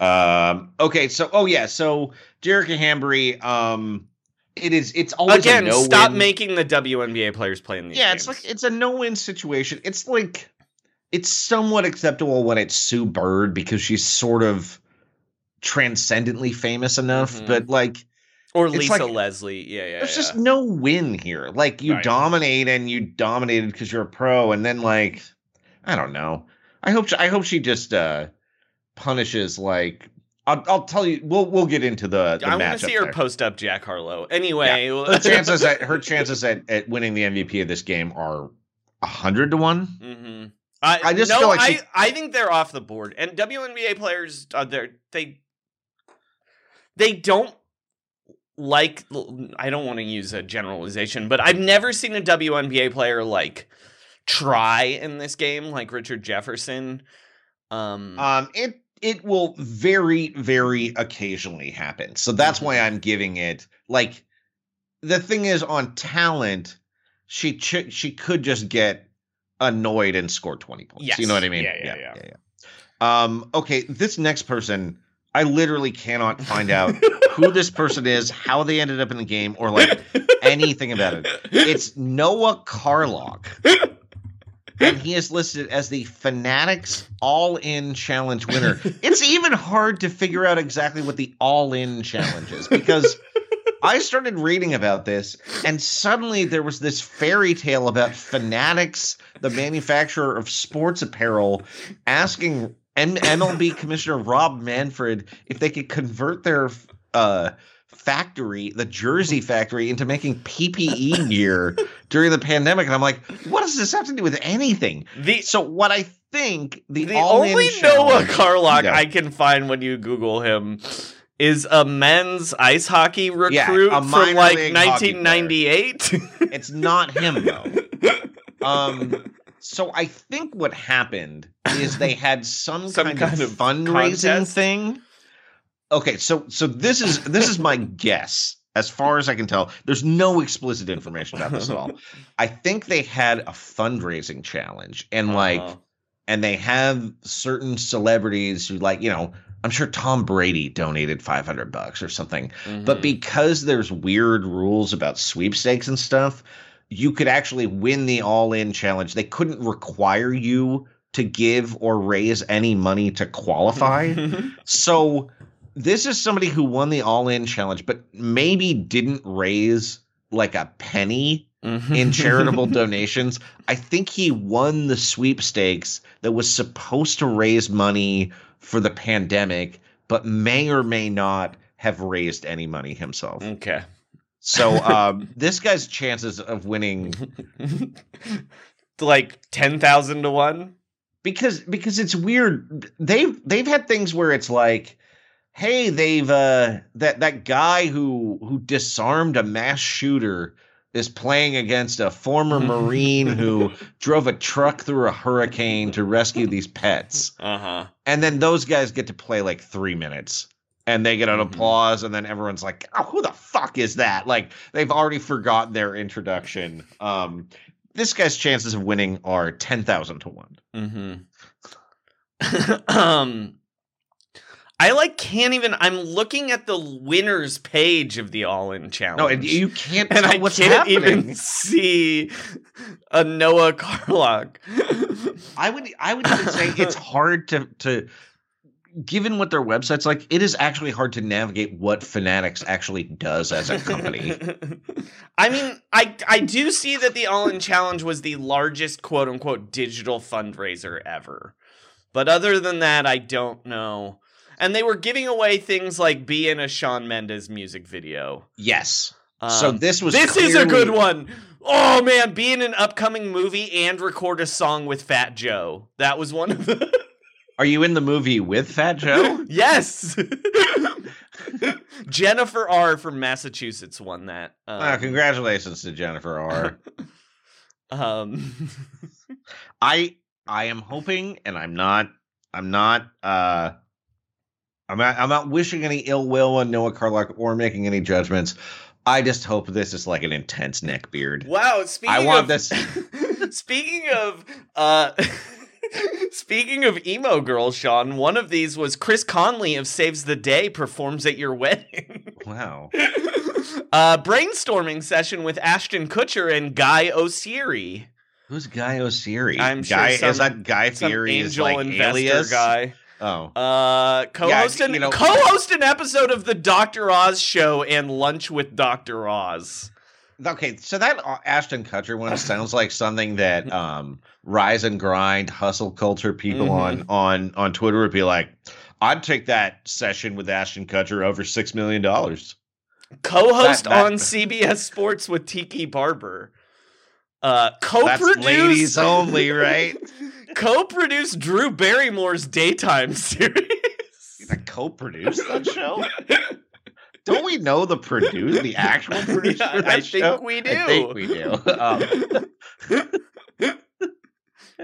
um, okay, so oh yeah, so Jerica Hamby, um, it is it's always Again, a no stop win. making the WNBA players play in these yeah, games. it's like it's a no-win situation. It's like it's somewhat acceptable when it's Sue Bird because she's sort of transcendently famous enough, Mhm. but like or it's Lisa like- Leslie. Yeah, yeah. there's yeah. just no win here. Like you Right. dominate and you dominated because you're a pro, and then like I don't know. I hope I hope she just uh punishes like I'll, I'll tell you. We'll we'll get into the. the I want to see her there. post up Jack Harlow. Anyway, Her chances at her chances at, at winning the MVP of this game are hundred to one. Mm-hmm. I, I just no, feel like I, she- I think they're off the board. And WNBA players, uh, they're, they they don't like. I don't want to use a generalization, but I've never seen a WNBA player like try in this game like Richard Jefferson. Um, Um, it it will very very occasionally happen. So that's why Mm-hmm. I'm giving it like the thing is on talent, she ch- she could just get annoyed and score 20 points. Yes. You know what I mean? Yeah, yeah, yeah. yeah. Um, okay, this next person, I literally cannot find out who this person is, how they ended up in the game, or like anything about it. It's Noah Carlock. And he is listed as the Fanatics All In Challenge winner. It's even hard to figure out exactly what the All In Challenge is because I started reading about this, and suddenly there was this fairy tale about Fanatics, the manufacturer of sports apparel, asking M- MLB Commissioner Rob Manfred if they could convert their uh, factory, the jersey factory, into making PPE gear during the pandemic. And I'm like, what does this have to do with anything? the So what I think the, the only Noah Carlock Yeah. I can find when you Google him is a men's ice hockey recruit a from like league hockey player. 1998. It's not him though. Um, so I think what happened is they had some, Some kind, kind of, of fundraising contest? thing. Okay, so so this is this is my guess. As far as I can tell, there's no explicit information about this at all. I think they had a fundraising challenge, and like, Uh-huh. and they have certain celebrities who, like, you know, I'm sure Tom Brady donated 500 bucks or something. But Mhm. because there's weird rules about sweepstakes and stuff, you could actually win the all in challenge. They couldn't require you to give or raise any money to qualify. so this is somebody who won the all in challenge, but maybe didn't raise like a penny in charitable donations. I think he won the sweepstakes that was supposed to raise money for the pandemic, but may or may not have raised any money himself. okay. So um, this guy's chances of winning like 10,000 to 1? because because it's weird. They've they've had things where it's like, hey, they've uh that that guy who who disarmed a mass shooter is playing against a former Marine who drove a truck through a hurricane to rescue these pets. Uh-huh. And then those guys get to play like three minutes. And they get an applause, and then everyone's like, "Oh, who the fuck is that?" Like they've already forgotten their introduction. Um, this guy's chances of winning are ten thousand to one. Mm-hmm. um I like can't even I'm looking at the winners page of the all in challenge. No, and you can't and I can't happening. even see a Noah Carlock. I would I would even say it's hard to to given what their website's like, it is actually hard to navigate what Fanatics actually does as a company. I mean, I I do see that the All In Challenge was the largest quote unquote digital fundraiser ever. But other than that, I don't know. And they were giving away things like be in a Shawn Mendes music video. yes. so Um, this was This is a good clearly- one. Oh man, be in an upcoming movie and record a song with Fat Joe. That was one of the Are you in the movie with Fat Joe? Yes. Jennifer R from Massachusetts won that. Um, Ah, congratulations to Jennifer R. um I I am hoping, and I'm not I'm not uh I'm not I'm not wishing any ill will on Noah Carlock or making any judgments. I just hope this is like an intense neck beard. Wow, speaking I want of this Speaking of uh Speaking of emo girls, Sean, one of these was Chris Conley of Saves the Day performs at your wedding. Wow. uh brainstorming session with Ashton Kutcher and Guy Oseary. Who's Guy Oseary? I'm sure Guy some- is that Guy Some Fieri is angel like investor alias guy. Oh. Uh, co-host an you know- co-host an episode of the Doctor Oz show and lunch with Doctor Oz. Okay, so that uh, Ashton Kutcher one sounds like something that um rise and grind hustle culture people on on on Twitter would be like, I'd take that session with Ashton Kutcher over six million dollars. Co-host That- that- on CBS Sports with Tiki Barber. Uh, That's co-produced ladies only, right? co-produced Drew Barrymore's daytime series. I co-produced that show. Don't we know the producer, the actual producer? Yeah, I think show? we I do. think we do. Um,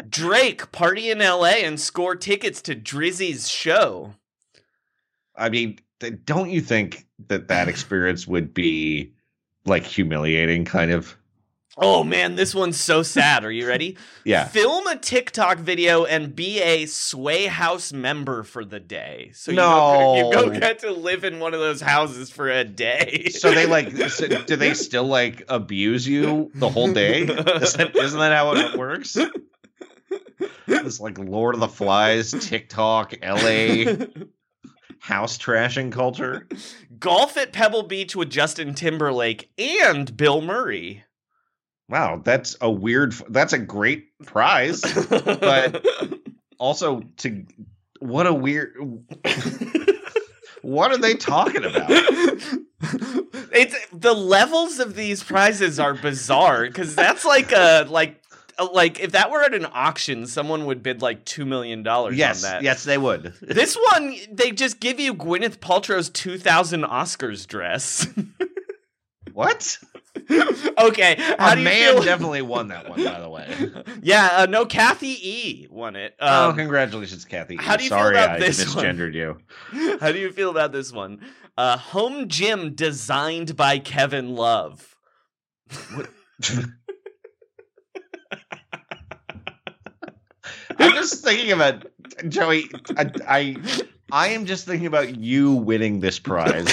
Drake party in LA and score tickets to Drizzy's show. I mean, don't you think that that experience would be like humiliating, kind of? Oh man, this one's so sad. Are you ready? Yeah. Film a TikTok video and be a Sway House member for the day. So you No. go, you go get to live in one of those houses for a day. So they like, so do they still like abuse you the whole day? Is that, isn't that how it works? It's like Lord of the Flies, TikTok, LA house trashing culture. golf at Pebble Beach with Justin Timberlake and Bill Murray. Wow, that's a weird. That's a great prize, but also to what a weird. What are they talking about? it's the levels of these prizes are bizarre because that's like a like like if that were at an auction, someone would bid like two million dollars Yes, on that. yes, they would. This one, they just give you Gwyneth Paltrow's 2000 Oscars dress. What? okay, how A do you man feel? definitely won that one, by the way. yeah, uh, no, Kathy E won it. oh, Um, congratulations, Kathy. how do you feel about I this one? misgendered you. How do you feel about this one? Uh, home gym designed by Kevin Love. I'm just thinking about Joey. I, I, I am just thinking about you winning this prize.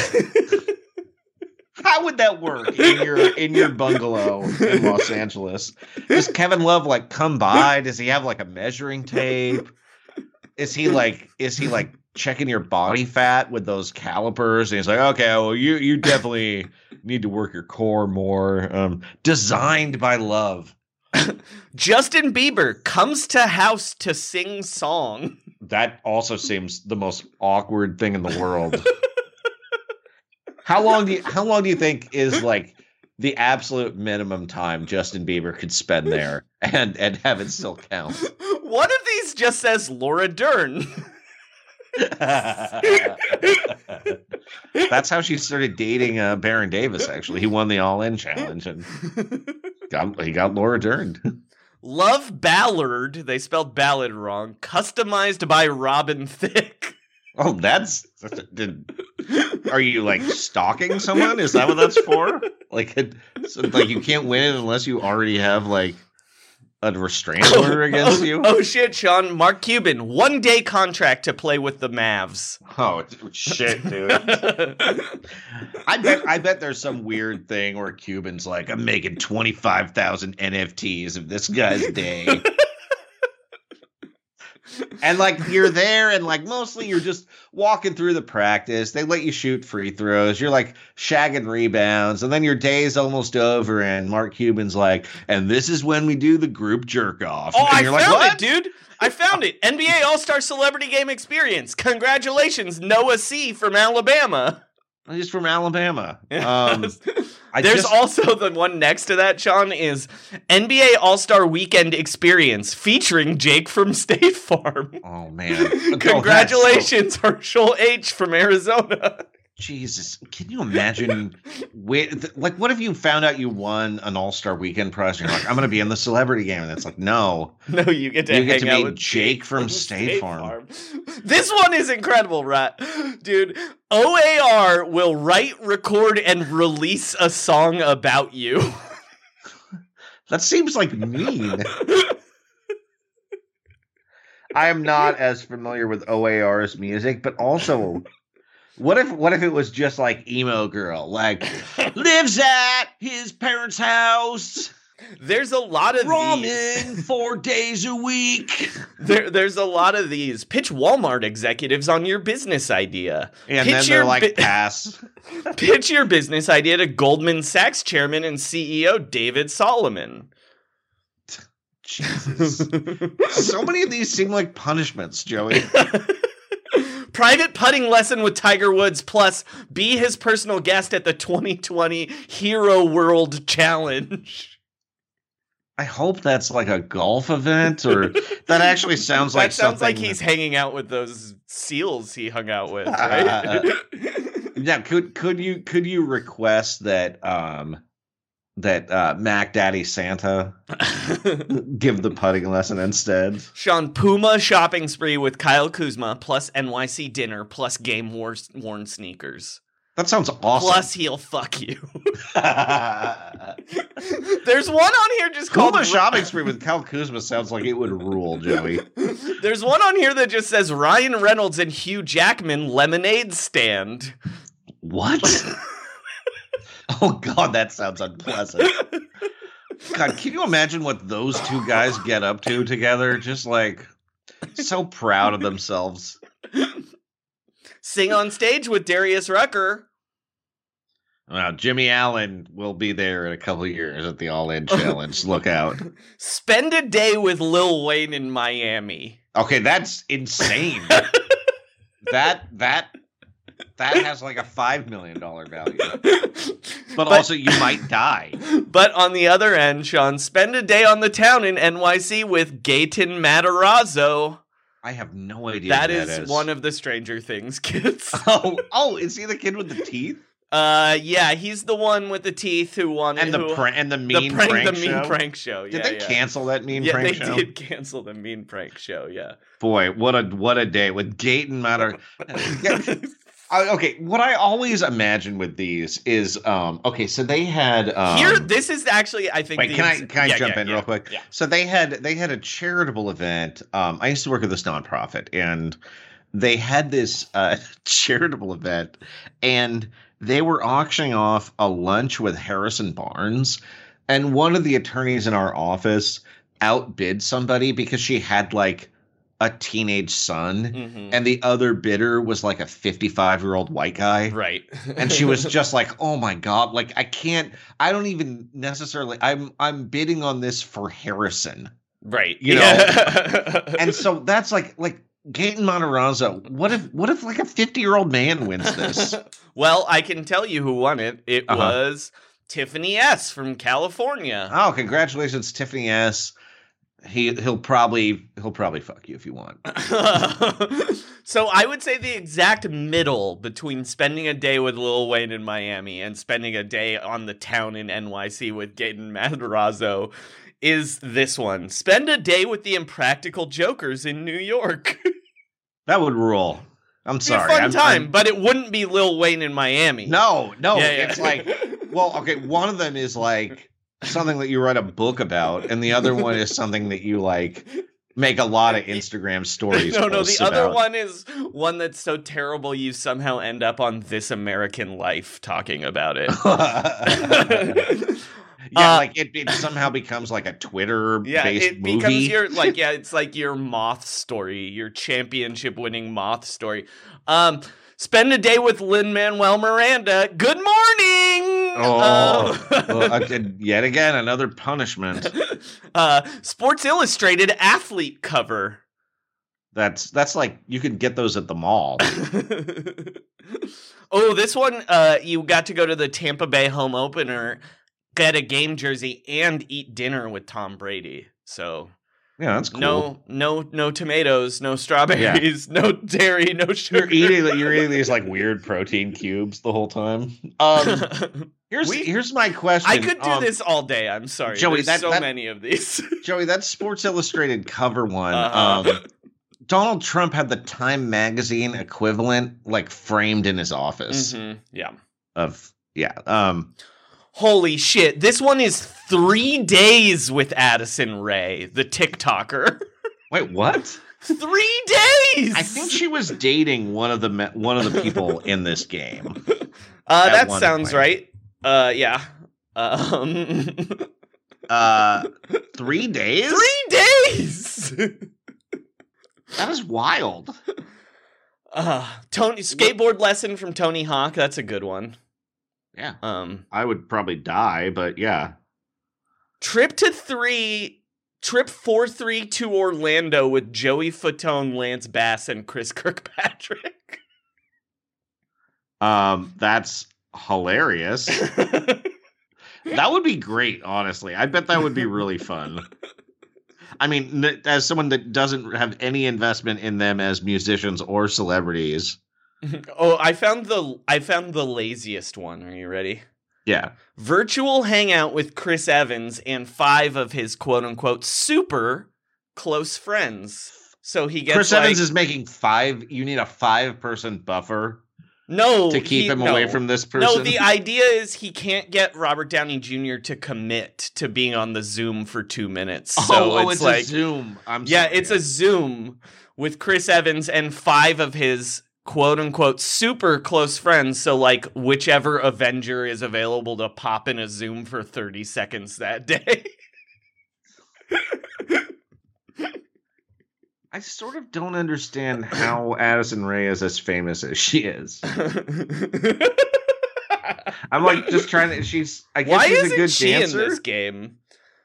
How would that work in your in your bungalow in Los Angeles? Does Kevin Love like come by? Does he have like a measuring tape? Is he like is he like checking your body fat with those calipers? And he's like, okay, well you you definitely need to work your core more. Um, designed by Love. Justin Bieber comes to house to sing song. That also seems the most awkward thing in the world. how long do you how long do you think is like the absolute minimum time Justin Bieber could spend there and and have it still count? One of these just says Laura Dern. That's how she started dating uh, Baron Davis. Actually, he won the All In challenge and got he got Laura Dern. Love Ballard, they spelled ballad wrong, customized by Robin Thicke. Oh, that's did, are you like stalking someone? Is that what that's for? Like, it, so, like you can't win it unless you already have like a restraining order against oh, you. Oh shit, Sean. Mark Cuban, one day contract to play with the Mavs. Oh shit, dude! I bet I bet there's some weird thing where Cuban's like, I'm making twenty five thousand NFTs of this guy's day. And like you're there and like mostly you're just walking through the practice. They let you shoot free throws. You're like shagging rebounds, and then your day's almost over, and Mark Cuban's like, and this is when we do the group jerk off. Oh, and I you're found like, it, dude. I found it. NBA All Star Celebrity Game Experience. Congratulations, Noah C from Alabama. He's from Alabama. Um, There's just- also the one next to that, Sean, is NBA All Star Weekend Experience featuring Jake from State Farm. Oh man! Oh, so- Congratulations, Herschel H from Arizona. Jesus, can you imagine? Like, what if you found out you won an All Star Weekend prize? And you're like, I'm going to be in the celebrity game, and it's like, no, No, you get to you get to meet Jake from State, Farm. This one is incredible, right? Dude, OAR will write, record, and release a song about you. That seems like mean. I am not as familiar with OAR's music, but also, what if what if it was just like emo girl, like lives at his parents' house? There's a lot of these. Ramen four days a week. There, there's a lot of these. Pitch Walmart executives on your business idea. And pitch then they're like, bi- pass. pitch your business idea to Goldman Sachs chairman and CEO David Solomon. Jesus. so many of these seem like punishments, Joey. Private putting lesson with Tiger Woods, plus be his personal guest at the 2020 Hero World Challenge. I hope that's like a golf event, or that actually sounds that like sounds something. like he's hanging out with those seals he hung out with, right? yeah. Could could you could you request that um that uh Mac Daddy Santa give the putting lesson instead? Sean Puma shopping spree with Kyle Kuzma plus NYC dinner plus game worn sneakers. That sounds awesome. Plus he'll fuck you. There's one on here just called Puma shopping spree with Cal Kuzma sounds like it would rule, Joey. There's one on here that just says Ryan Reynolds and Hugh Jackman lemonade stand. What? oh God, that sounds unpleasant. God, can you imagine what those two guys get up to together? Just like so proud of themselves. Sing on stage with Darius Rucker. Well, Jimmy Allen will be there in a couple years at the All In Challenge. Look out. Spend a day with Lil Wayne in Miami. Okay, that's insane. that that that has like a five million dollar value. But, also you might die. But on the other end, Sean, spend a day on the town in NYC with Gaten Matarazzo. I have no idea. That is, one of the Stranger Things kids. Oh, oh, is he the kid with the teeth? Uh, yeah, he's the one with the teeth who wanted And the prank and the mean prank, prank, the mean show? prank show. Did they yeah. cancel that mean yeah, prank they show? did cancel the mean prank show. Yeah. Boy, what a what a day with Gate and Matter. I- okay, what I always imagine with these is um okay, so they had um, Here, this is actually, I think. Wait, can I can I yeah, jump yeah, in yeah, real quick? Yeah. So they had they had a charitable event. Um, I used to work with this nonprofit, and they had this uh, charitable event, and they were auctioning off a lunch with Harrison Barnes, and one of the attorneys in our office outbid somebody because she had like a teenage son, Mhm. and the other bidder was like a fifty-five year old white guy, Right. and she was just like oh my god like i can't i don't even necessarily i'm i'm bidding on this for harrison right. you know, Yeah. and so that's like like Gaten Matarazzo, what if what if like a 50 year old man wins this well, I can tell you who won it. It Uh-huh. was Tiffany S. from California. oh congratulations tiffany s he he'll probably he'll probably fuck you if you want so I would say the exact middle between spending a day with Lil Wayne in Miami and spending a day on the town in NYC with Gaten Matarazzo is this one. Spend a day with the Impractical Jokers in New York. that would rule i'm sorry a fun I'm- time, I'm- but it wouldn't be Lil Wayne in Miami. no no Yeah, yeah. it's like well okay one of them is like something that you write a book about and the other one is something that you like make a lot of instagram stories no, no. The posts other one is one that's so terrible you somehow end up on This American Life talking about it. yeah, Uh, like it, it somehow becomes like a Twitter yeah, based it movie. becomes your like yeah, it's like your moth story, your championship winning moth story. Um, spend a day with Lin Manuel Miranda. Good morning. oh, Um, well, again, yet again another punishment. uh, Sports Illustrated athlete cover. That's that's like you can get those at the mall. oh, this one, uh, you got to go to the Tampa Bay home opener, get a game jersey, and eat dinner with Tom Brady. So Yeah, that's cool. no, no, no tomatoes, no strawberries, no dairy, no sugar. You're eating you're eating these like weird protein cubes the whole time. Um, here's We- here's my question. I could do Um, this all day. I'm sorry, Joey, There's that- so that- many of these. Joey, that Sports Illustrated cover one. Uh-huh. Um, Donald Trump had the Time magazine equivalent like framed in his office Mhm, Yeah. of yeah. Um Holy shit! This one is three days with Addison Rae, the TikToker. wait, what? three days. I think she was dating one of the me- one of the people in this game. Uh, that sounds point. right. Uh, yeah. Um, Uh, three days. Three days. That is wild. uh, Tony skateboard lesson from Tony Hawk. That's a good one. Yeah, Um, I would probably die, but yeah. trip to three, trip four three to Orlando with Joey Fatone, Lance Bass, and Chris Kirkpatrick. Um, that's hilarious. that would be great, honestly. I bet that would be really fun. I mean, as someone that doesn't have any investment in them as musicians or celebrities, oh, I found the I found the laziest one. Are you ready? yeah. Virtual hangout with Chris Evans and five of his quote unquote super close friends. So he gets Chris like, Evans is making five. You need a five-person buffer no to keep he- him away from this person. No, the idea is he can't get Robert Downey Jr. to commit to being on the Zoom for two minutes. So oh, oh, it's, it's, like, a Zoom. I'm yeah, sorry. it's a Zoom with Chris Evans and five of his quote unquote super close friends. So, like, whichever Avenger is available to pop in a Zoom for 30 seconds that day. I sort of don't understand how Addison Rae is as famous as she is. I'm like just trying to. She's. I guess Why she's isn't a good she dancer. in this game?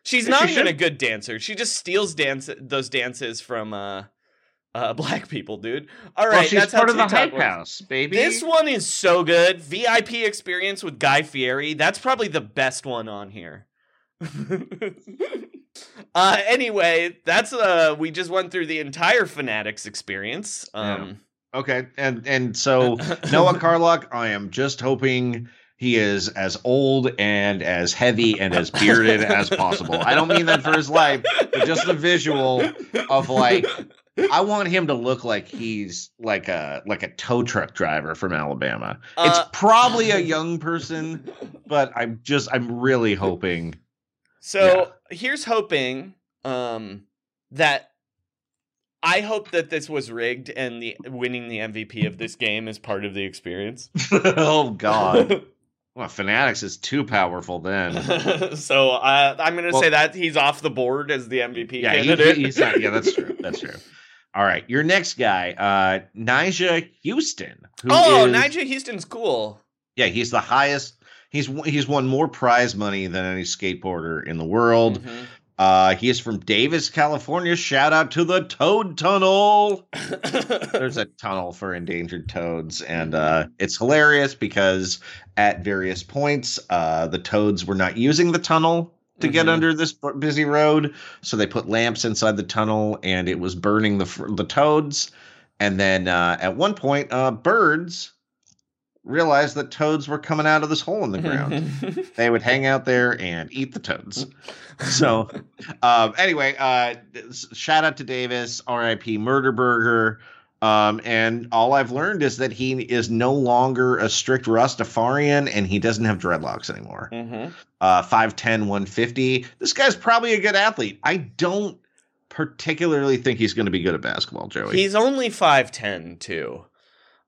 She's She not even should- a good dancer. She just steals dance those dances from uh, uh, black people, dude. All right, well, she's that's part how of the hype works. house, baby. This one is so good. VIP experience with Guy Fieri. That's probably the best one on here. uh anyway, that's uh we just went through the entire Fanatics experience. Um Okay, and and so Noah Carlock, I am just hoping he is as old and as heavy and as bearded as possible. I don't mean that for his life, but just the visual of like I want him to look like he's like a like a tow truck driver from Alabama. it's Uh, probably a young person, but I'm just I'm really hoping. So here's hoping um that I hope that this was rigged and the winning the MVP of this game is part of the experience. oh God, well, Fanatics is too powerful then. so uh, I'm going to Well- say that he's off the board as the MVP Yeah, he- candidate. he's not, yeah, that's true. That's true. All right, your next guy, uh, Nyjah Huston. who oh, is- Nyjah Huston's cool. Yeah, he's the highest. He's he's won more prize money than any skateboarder in the world. Mhm. Uh, he is from Davis, California. Shout out to the Toad Tunnel. There's a tunnel for endangered toads, and uh, it's hilarious because at various points, uh, the toads were not using the tunnel to get Mhm. under this busy road, so they put lamps inside the tunnel, and it was burning the the toads. And then uh, at one point, uh, birds realized that toads were coming out of this hole in the ground. they would hang out there and eat the toads. So, um, anyway, uh, shout out to Davis, R.I.P. Murder Burger. Um, and all I've learned is that he is no longer a strict Rastafarian and he doesn't have dreadlocks anymore. Mhm. Uh, 5'10, 150. This guy's probably a good athlete. I don't particularly think he's going to be good at basketball, Joey. He's only 5'10 too.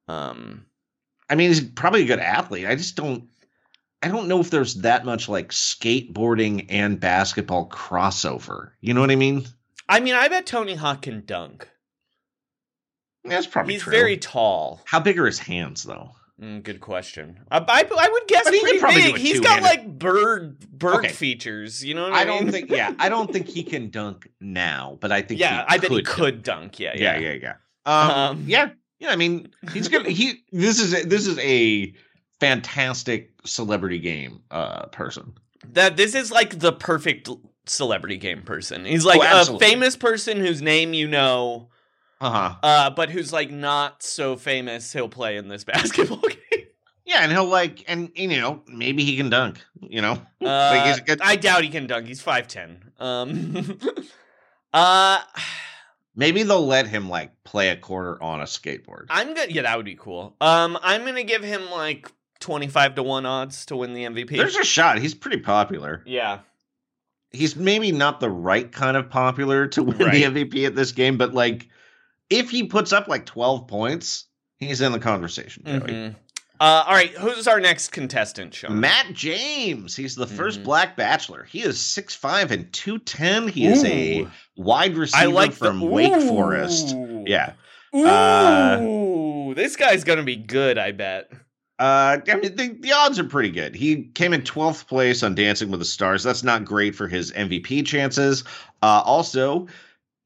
Um I mean, he's probably a good athlete. I just don't. I don't know if there's that much like skateboarding and basketball crossover. You know what I mean? I mean, I bet Tony Hawk can dunk. That's probably true. He's true. very tall. How big are his hands, though? Mm, good question. I, I, I would guess But he pretty probably big. He's got like bird bird Okay. features. You know what I, I don't think. Yeah, I don't think he can dunk now, but I think. yeah, he I bet he could could dunk. Yeah, Yeah, yeah. yeah, yeah. Um, Um, yeah, yeah. I mean, he's gonna. He. This is a, this is a fantastic celebrity game uh person. That this is like the perfect celebrity game person. He's like Oh, a famous person whose name you know, Uh huh. uh, but who's like not so famous. He'll play in this basketball game. Yeah, and he'll like, and you know, maybe he can dunk. You know, Uh, like he's a good. I doubt he can dunk. He's five ten. Um, uh, Maybe they'll let him like play a quarter on a skateboard. I'm good. Yeah, that would be cool. Um, I'm gonna give him like twenty five to one odds to win the MVP. There's a shot. He's pretty popular. yeah. He's maybe not the right kind of popular to win Right. the MVP at this game, but like if he puts up like 12 points, he's in the conversation, Joey. Mhm. Uh, all right, who's our next contestant, Sean? Matt James. He's the 1st Mhm. black bachelor. He is 6'5 and 210. He is a wide receiver I like from the, Wake Forest. Yeah. Ooh, Uh, this guy's gonna be good. I bet. Uh, I mean, the, the odds are pretty good. He came in 12th place on Dancing with the Stars. That's not great for his MVP chances. Uh, also,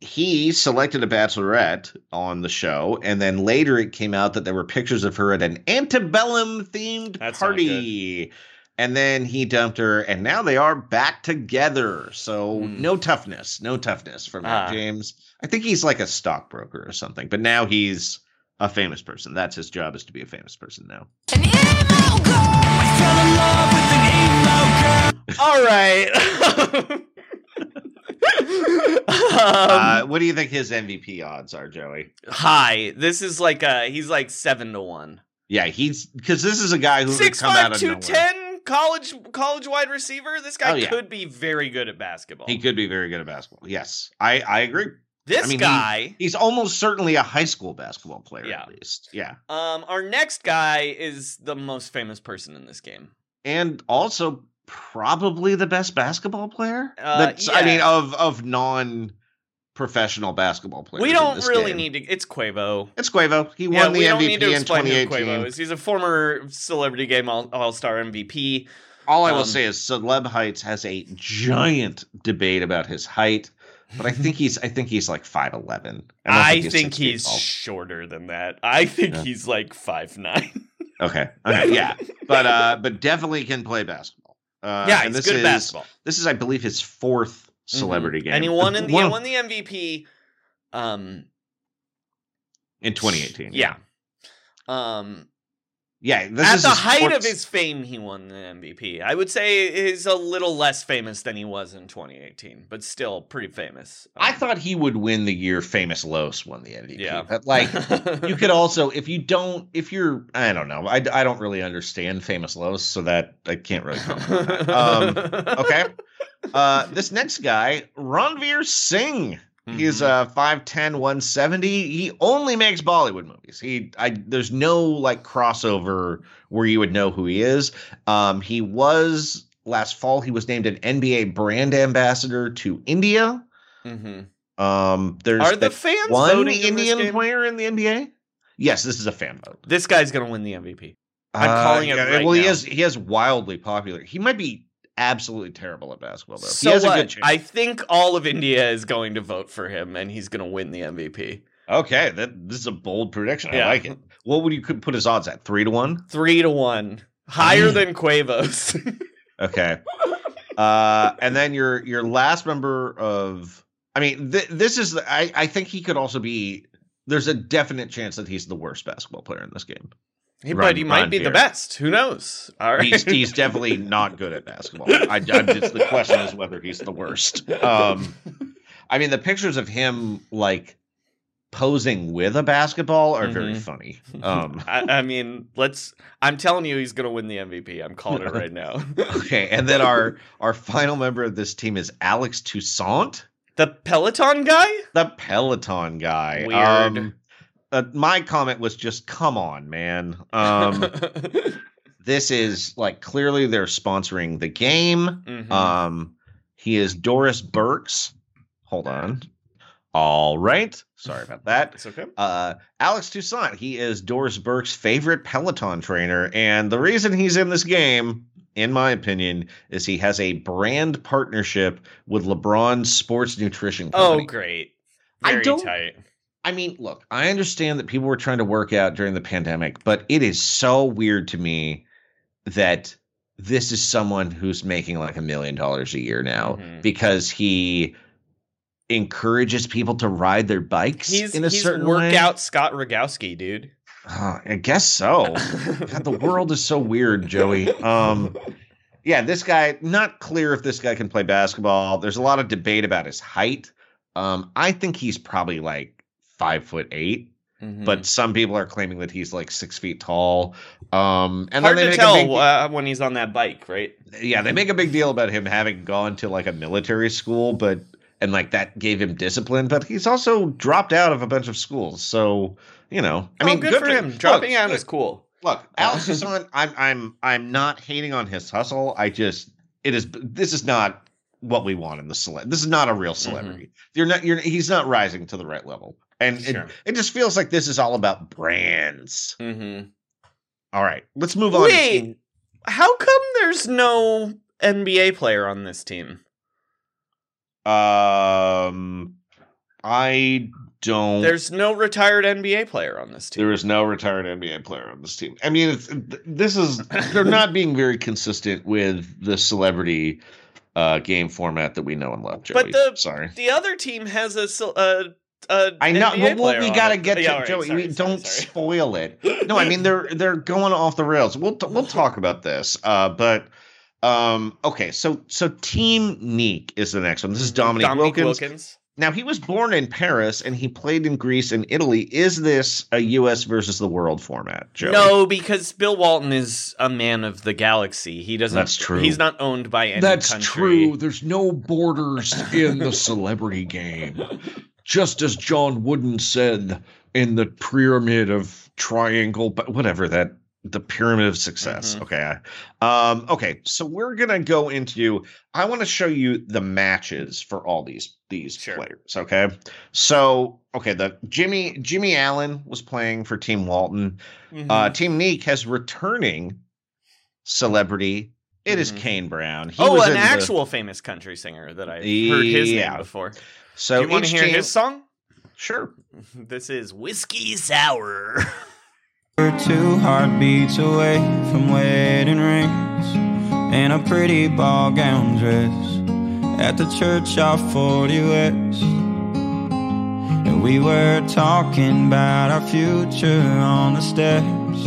he selected a bachelorette on the show, and then later it came out that there were pictures of her at an antebellum themed party. And then he dumped her, and now they are back together. So Hmm. no toughness, no toughness for Matt Ah. James. I think he's like a stockbroker or something, but now he's a famous person. That's his job is to be a famous person now. An emo girl. I fell in love with an emo girl. All right. Um, uh, what do you think his MVP odds are, Joey? high. This is like uh he's like seven to one. Yeah, he's because this is a guy who Six come out five of two nowhere. ten college college wide receiver. This guy Oh, yeah. could be very good at basketball. He could be very good at basketball. Yes, I I agree. this I mean, he- guy. He's almost certainly a high school basketball player Yeah. at least. Yeah, um, our next guy is the most famous person in this game. and also probably the best basketball player. Uh, That's I mean of of non professional basketball players. we don't really game. need to. It's Quavo. It's Quavo. He Yeah, won the we don't need MVP to in explain who 2018. Quavo is. He's a former Celebrity Game All Star MVP. All I will Um, say is Celeb Heights has a giant debate about his height, but I think he's I think he's like five eleven. I think he's shorter than that. I think Yeah. he's like five nine. okay. Okay, yeah, but uh, but definitely can play basketball. Uh, yeah, and he's this good is, at basketball. This is, I believe, his fourth celebrity game, and he won in the he won the MVP. Um, in 2018. yeah. Um, yeah. This at the height fourth- of his fame, he won the MVP. I would say he's a little less famous than he was in 2018, but still pretty famous. I Um, thought he would win the year Famous Los won the MVP. Yeah. But like you could also if you don't if you're I don't know I, I don't really understand Famous Los so that I can't really comment on that. Um, okay. Uh, this next guy, Ranveer Singh. He's Mm-hmm. uh 5'10, 170. He only makes Bollywood movies. He I there's no like crossover where you would know who he is. Um he was last fall he was named an NBA brand ambassador to India. Mm-hmm. Um there's Are the fans one voting in this Indian player in the NBA? Yes, this is a fan vote. This guy's gonna win the MVP. I'm Uh, calling it right well, he is he is wildly popular. He might be absolutely terrible at basketball though. So he has what? a good chance. I think all of India is going to vote for him, and he's going to win the MVP. Okay, that this is a bold prediction. I like it. What would you could put his odds at? Three to one. Three to one, higher than Quavo's. Okay. uh, and then your your last member of, I mean, th- this is. I I think he could also be. There's a definite chance that he's the worst basketball player in this game. He- Run- but he might be the best. Who knows? All right. He's he's definitely not good at basketball. I, just the question is whether he's the worst. Um, I mean, the pictures of him like posing with a basketball are very Mhm. funny. Um, I, I mean, let's. I'm telling you, he's going to win the MVP. I'm calling it right now. okay, and then our our final member of this team is Alex Toussaint. the Peloton guy. the Peloton guy. Weird. Um, uh, my comment was just, come on, man. Um, this is like clearly they're sponsoring the game. Mhm. Um, he is Doris Burke's. Hold on. All right. Sorry about that. it's okay. Uh, Alex Toussaint. He is Doris Burke's favorite Peloton trainer, and the reason he's in this game, in my opinion, is he has a brand partnership with LeBron's sports nutrition company. Oh, great. I don't- tight. I mean, look, I understand that people were trying to work out during the pandemic, but it is so weird to me that this is someone who's making like a million dollars a year now Mhm. because he encourages people to ride their bikes He's in a he's certain workout way. Scott Rogowski, dude. Oh, I guess so. God, the world is so weird, Joey. Um, yeah, this guy, not clear if this guy can play basketball. There's a lot of debate about his height. Um, I think he's probably like five foot eight, Mhm. but some people are claiming that he's like six feet tall. Um, and hard then they tell big, uh, when he's on that bike, right? yeah, they make a big deal about him having gone to like a military school, but and like that gave him discipline. But he's also dropped out of a bunch of schools, so you know, I I mean, Oh, good, for him. look, Dropping out look, is cool. Look, Alex Hassan, I'm I'm I'm not hating on his hustle. I just it is this is not what we want in the celeb. This is not a real Mm-hmm. celebrity. You're not you're he's not rising to the right level. And Sure. it, it just feels like this is all about brands. Mm-hmm. All right, let's move on. Wait, how come there's no NBA player on this team? Um, I don't. There's no retired NBA player on this team. There is no retired NBA player on this team. I mean, it's, this is they're not being very consistent with the celebrity uh, game format that we know and love. Joey. But the sorry, the other team has a sil- uh, I know. NBA Well, well, we got to it. get to Yeah, all right, Joey. sorry, we sorry, don't sorry. spoil it. No, I mean they're they're going off the rails. We'll t- we'll talk about this. Uh, but um, okay. So so Team Nique is the next one. This is Dominic, Dominique Wilkins. Wilkins. Now he was born in Paris and he played in Greece and Italy. Is this a U.S. versus the world format, Joey? No, because Bill Walton is a man of the galaxy. He doesn't. That's true. He's not owned by any That's country. true. There's no borders in the celebrity game. Just as John Wooden said in the pyramid of triangle, but whatever that the pyramid of success. Mhm. Okay. Um, okay, so we're gonna go into I want to show you the matches for all these these Sure. players. Okay. So okay, the Jimmy Jimmy Allen was playing for Team Walton. Mhm. Uh Team Nique has returning celebrity. It is Mhm. Kane Brown. He oh, was an in the- actual famous country singer that I've heard his Yeah. name before. So Do you want to hear team- his song? Sure. This is Whiskey Sour. We're two heartbeats away from wedding rings and a pretty ball gown dress at the church off 40 West. And we were talking about our future on the steps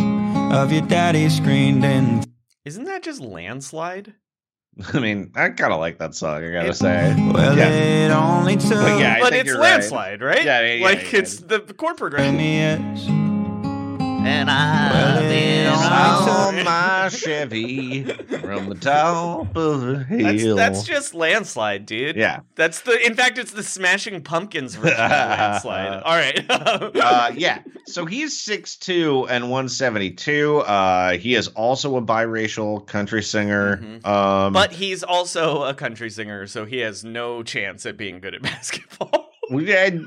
of your daddy's screened in. Isn't that just landslide? I mean, I kind of like that song. I gotta It- say. Well, Yeah. it only took But yeah, I but think it's you're right. landslide, right? Yeah, yeah, yeah, Like yeah. it's the chord progression. Me yes. And I've been it on only my Chevy from the top of the hill. that's just landslide, dude. yeah. That's the. In fact, it's the Smashing Pumpkins version of landslide. All right. Uh, yeah. So he's 6'2 and 172. Uh, he is also a biracial country singer. Mhm. Um, but he's also a country singer, so he has no chance at being good at basketball. we had,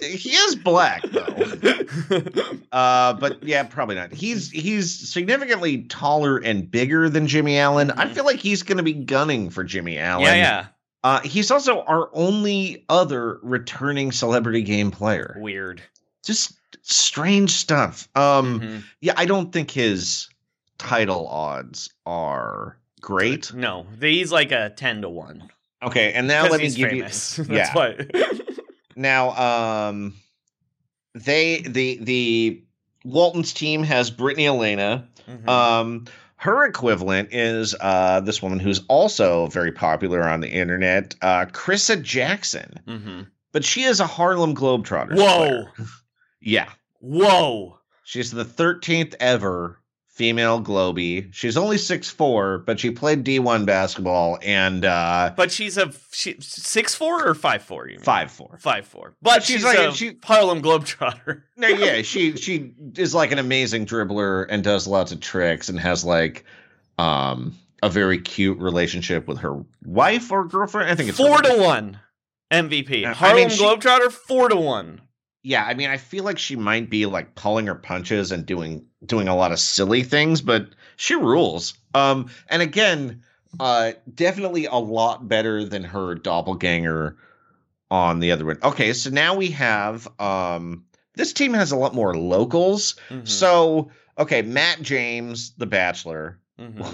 he is black though. Uh, but yeah, probably not. He's he's significantly taller and bigger than Jimmy Allen. I Mhm. feel like he's going to be gunning for Jimmy Allen. yeah, yeah. Uh, he's also our only other returning celebrity game player. Weird. Just strange stuff. Um, Mhm. yeah, I don't think his title odds are great. No, he's like a ten to one. Okay, and now let me give famous. you. That's yeah. Now, um, they the the Walton's team has Brittney Elena. Mhm. Um, her equivalent is uh this woman who's also very popular on the internet, uh, Crissa Jackson. Mhm. But she is a Harlem Globetrotter. Whoa. Yeah. Whoa. She's the 13th ever female Globie. She's only six four, but she played D1 basketball and uh But she's a she, six four or five four. You mean? 5'4. Five four. But she's she's, like- a she- Harlem Globetrotter. No, yeah, she she is like an amazing dribbler and does lots of tricks and has like um a very cute relationship with her wife or girlfriend. I think it's four to one MVP. I Harlem mean, she- Globetrotter four to one. Yeah, I mean, I feel like she might be like pulling her punches and doing doing a lot of silly things, but she rules. Um, and again, uh, definitely a lot better than her doppelganger on the other one. Okay, so now we have um, this team has a lot more locals. Mhm. So okay, Matt James, the Bachelor, Mhm.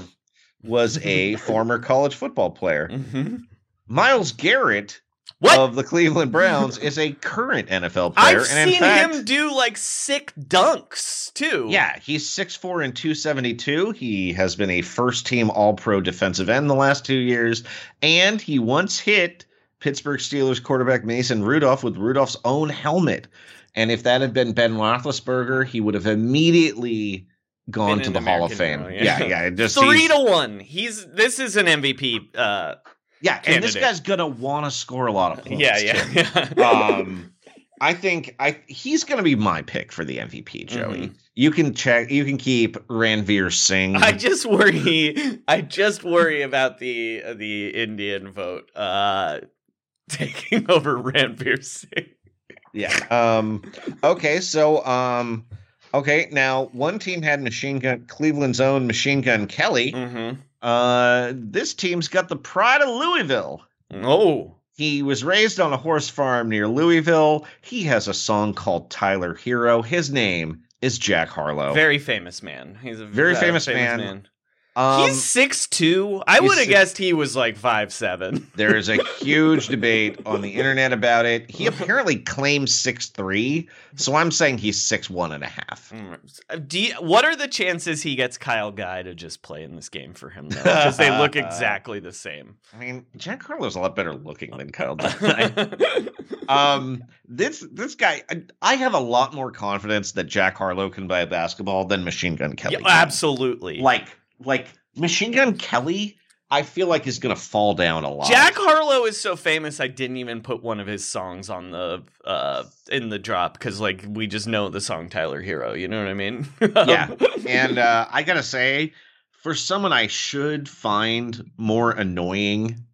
was a former college football player. Mhm. Myles Garrett What? of the Cleveland Browns is a current NFL player, I've and in seen fact, him do like sick dunks too. Yeah, he's 6'4 and 272. He has been a first team all pro defensive end the last two years, and he once hit Pittsburgh Steelers quarterback Mason Rudolph with Rudolph's own helmet. And if that had been Ben Roethlisberger, he would have immediately gone Been to the an Hall of Fame. hero, yeah, yeah. yeah. just Three to one. He's this is an MVP. Uh, yeah, and this guy's gonna want to score a lot of points. yeah, yeah, yeah. um I think I he's going to be my pick for the MVP, Joey. Mhm. You can check. You can keep Ranveer Singh. I just worry. I just worry about the the Indian vote uh, taking over Ranveer Singh. Yeah. Um. Okay. So. Um. Okay. Now, one team had machine gun. Cleveland's own machine gun Kelly. Mm-hmm. Uh. This team's got the pride of Louisville. Oh, He was raised on a horse farm near Louisville. He has a song called Tyler Herro. His name is Jack Harlow. very famous man. He's a Very uh, famous man. Um, Um, He's six two. I would have guessed he was like five seven. There is a huge debate on the internet about it. He apparently claims six three, so I'm saying he's six one and a half. Do you, what are the chances he gets Kyle Guy to just play in this game for him? Though? Because they look exactly the same. I mean, Jack Harlow's a lot better looking than Kyle Guy. um, this this guy, I, I have a lot more confidence that Jack Harlow can play basketball than Machine Gun Kelly. Yeah, absolutely. Like like Machine Gun Kelly, I feel like is gonna fall down a lot. Jack Harlow is so famous. I didn't even put one of his songs on the uh in the drop because like we just know the song Tyler Herro. You know what I mean? yeah, and uh, I gotta say, for someone I should find more annoying,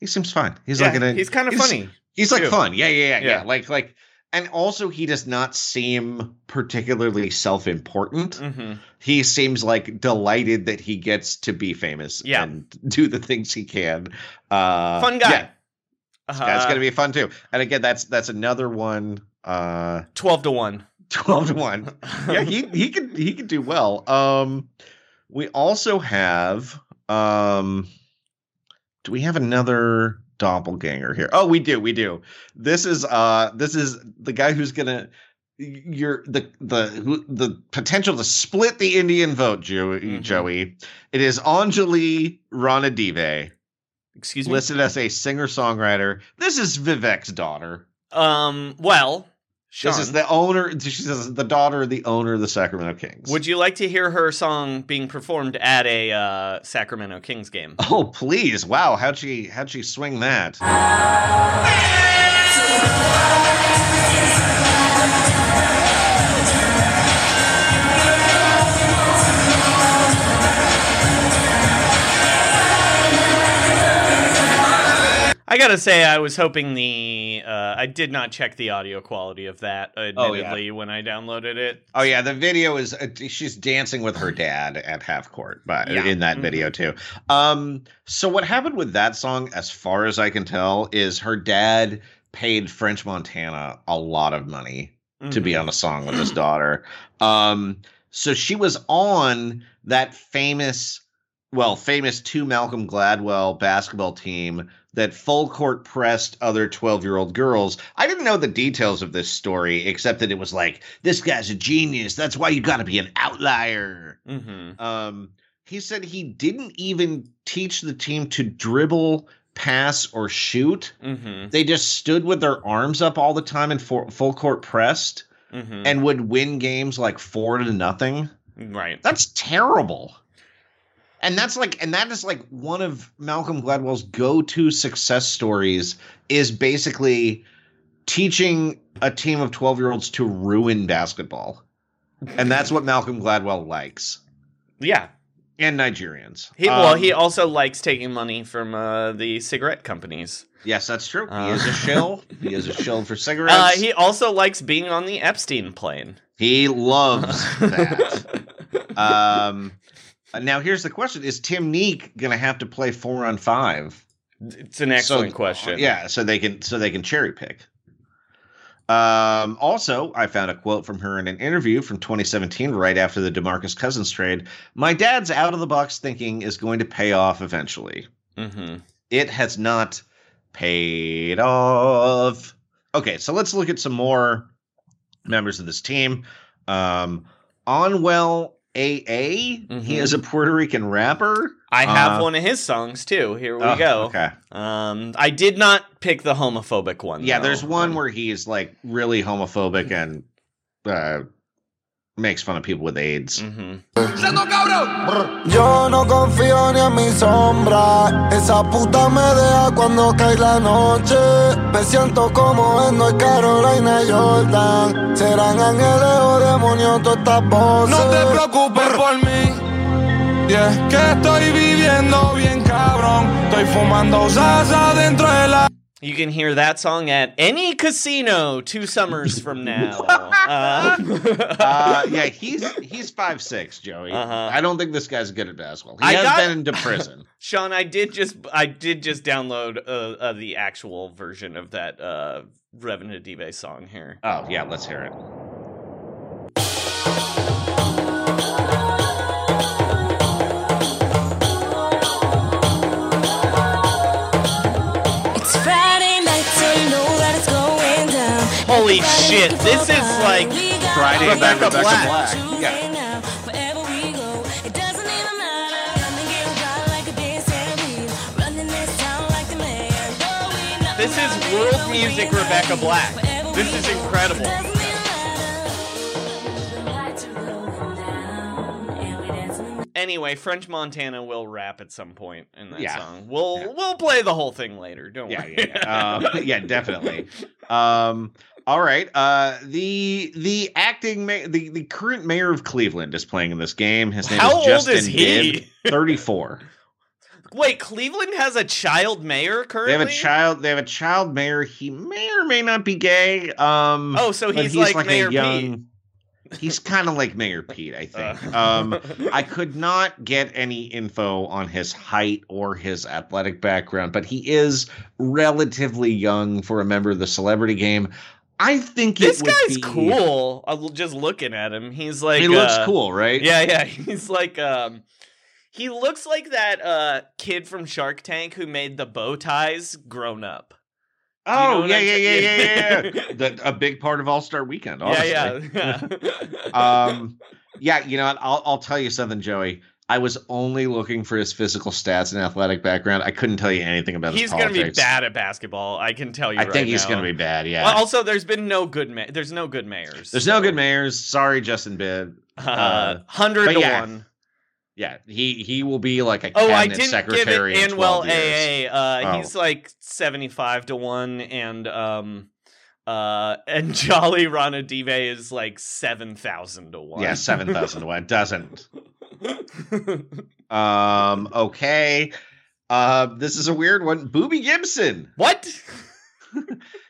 he seems fine. He's like an, he's kind of funny. He's like too. fun. Yeah, yeah, yeah, yeah, Yeah. Like like and also he does not seem particularly self-important. hmm He seems like delighted that he gets to be famous Yeah. and do the things he can. Uh Fun guy. Yeah, this guy's Uh, gonna be fun too. And again, that's that's another one uh twelve to one. 12 to 1. Yeah, he he could he could do well. Um we also have um do we have another doppelganger here? Oh, we do. We do. This is uh this is the guy who's going to you're the the who- the potential to split the Indian vote, Joey. Mhm. Joey. It is Anjali Ranadive, Excuse me. listed as a singer-songwriter. This is Vivek's daughter. Um. Well, Sean, This is the owner. She says the daughter of the owner of the Sacramento Kings. would you like to hear her song being performed at a uh, Sacramento Kings game? Oh please! Wow, how'd she how'd she swing that? I gotta say, I was hoping the uh, I did not check the audio quality of that. Oh, yeah. Admittedly, when I downloaded it. Oh yeah, the video is uh, she's dancing with her dad at half court, but Yeah. in that video too. Um, so what happened with that song, as far as I can tell, is her dad paid French Montana a lot of money to be Mhm. on a song with his daughter. Um, so she was on that famous, well, famous two Malcolm Gladwell basketball team that full court pressed other 12 year old girls. I didn't know the details of this story, except that it was like, this guy's a genius. That's why you got to be an outlier. Mhm. Um, he said he didn't even teach the team to dribble, pass, or shoot. Mhm. They just stood with their arms up all the time and for, full court pressed Mhm. and would win games like four to nothing. right. That's terrible. And that's like, and that is like one of Malcolm Gladwell's go-to success stories is basically teaching a team of 12-year-olds to ruin basketball. And that's what Malcolm Gladwell likes. Yeah. And Nigerians. He well, Um, he also likes taking money from uh, the cigarette companies. Yes, that's true. Uh, he is a shill. he is a shill for cigarettes. Uh, he also likes being on the Epstein plane. He loves that. um, now here's the question: Is Team Nique going to have to play four on five? It's an excellent question. Yeah, so they can so they can cherry pick. Um, also, I found a quote from her in an interview from 2017, right after the Demarcus Cousins trade. My dad's out of the box thinking is going to pay off eventually. hmm It has not paid off. Okay, so let's look at some more members of this team. Um, Anuel AA, he Mhm. is a Puerto Rican rapper. I have Uh, one of his songs too. Here we oh, go. Okay. Um, I did not pick the homophobic one. Yeah, though. there's one where he's like really homophobic and uh makes fun of people with AIDS. Mm-hmm. Yo no confío ni en mi sombra. Esa puta me deja cuando cae la noche. Me siento como en North Carolina y Jordan. Serán ángeles o demonios todas estas voces. No te preocupes por mí. Y es que estoy viviendo bien cabrón. Estoy fumando salsa dentro de la. You can hear that song at any casino two summers from now. Uh, Uh, yeah, he's he's five six, Joey. Uh-huh. I don't think this guy's good at basketball. He I has got- been into prison. Sean, I did just I did just download uh, uh, the actual version of that uh, Ranadive song here. Oh yeah, let's hear it. Shit! This is like Friday Rebecca Rebecca Black. Black. Yeah. Now, wherever we go, it doesn't even matter. Run and get wild like a dance stampede. Running this town like the mayor. No, we know This is world music Rebecca Black. This is incredible. Anyway, French Montana will rap at some point in that Yeah. song. We'll we'll play the whole thing later. Don't Yeah, worry. yeah, yeah. Um, yeah, definitely. Um, all right. Uh, the the acting ma- the the current mayor of Cleveland is playing in this game. His name How is old is he? Thirty four. Wait, Cleveland has a child mayor currently. They have a child. They have a child mayor. He may or may not be gay. Um, Oh, so but he's like Mayor Pete. He's kind of like Mayor Pete, I think. Uh. um, I could not get any info on his height or his athletic background, but he is relatively young for a member of the celebrity game. I think This it would guy's be- cool. I'm just looking at him. He's like he looks uh, cool, right? Yeah, yeah. He's like um he looks like that uh kid from Shark Tank who made the bow ties grown up. Do you know Oh what yeah, I'm yeah, yeah, yeah, yeah. the, a big part of All Star Weekend. Honestly. Yeah, yeah. yeah. um, yeah, you know, what? I'll I'll tell you something, Joey. I was only looking for his physical stats and athletic background. I couldn't tell you anything about he's his He's gonna be bad at basketball. I can tell you. I right think he's gonna be bad. Yeah. Well, also, there's been no good. Ma- there's no good mayors. There's no good mayors. Sorry, Justin Bibb. Uh, hundred to yeah, one. Yeah, he he will be like a Oh, I cabinet didn't give secretary it Anuel 12 years. AA. Uh, Oh. He's like seventy-five to one, and um, uh, and Anjali Ranadive is like seven thousand to one. Yeah, seven thousand to one. Doesn't. Um. Okay. Uh. This is a weird one. Booby Gibson. What?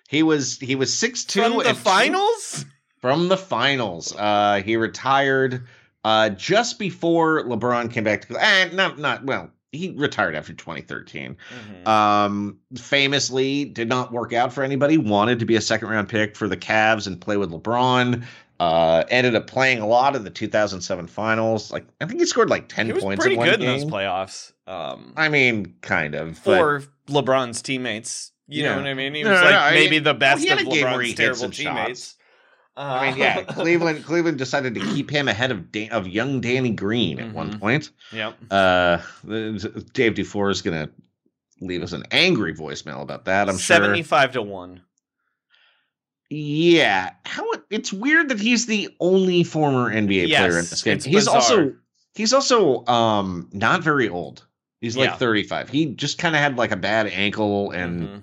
He was he was six two From the finals? From the finals. Uh. He retired. Uh. Just before LeBron came back to. Eh, not not well. He retired after 2013. Mm-hmm. Um, famously did not work out for anybody. Wanted to be a second round pick for the Cavs and play with LeBron. Uh, ended up playing a lot in the 2007 finals. Like I think he scored like 10 He was points pretty in one good game. in those playoffs. Um, I mean, kind of. for LeBron's teammates. You know what I mean? He No, was no, like no, I- maybe the best had of a game where he LeBron's terrible teammates. shots. I mean, yeah, Cleveland Cleveland decided to keep him ahead of Dan, of young Danny Green at Mm-hmm. one point. Yep. Uh, Dave Dufour is gonna leave us an angry voicemail about that. I'm sure. Seventy-five to one. Yeah, how it's weird that he's the only former NBA player in this game. He's bizarre. also he's also um not very old. He's like Yeah. 35. He just kind of had like a bad ankle and Mhm.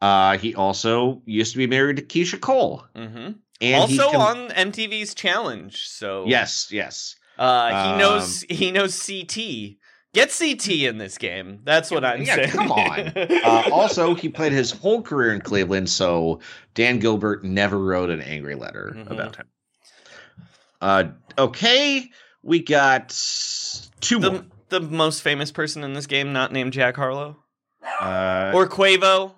uh he also used to be married to Keyshia Cole. Mm-hmm. And also can- on MTV's Challenge. So Yes, yes. uh, he knows Um, he knows CT. Get CT in this game. That's what I'm yeah, saying. come on. Uh, also, he played his whole career in Cleveland, so Dan Gilbert never wrote an angry letter Mhm. about him. Uh, okay, we got two more. the the most famous person in this game, not named Jack Harlow Uh, or Quavo.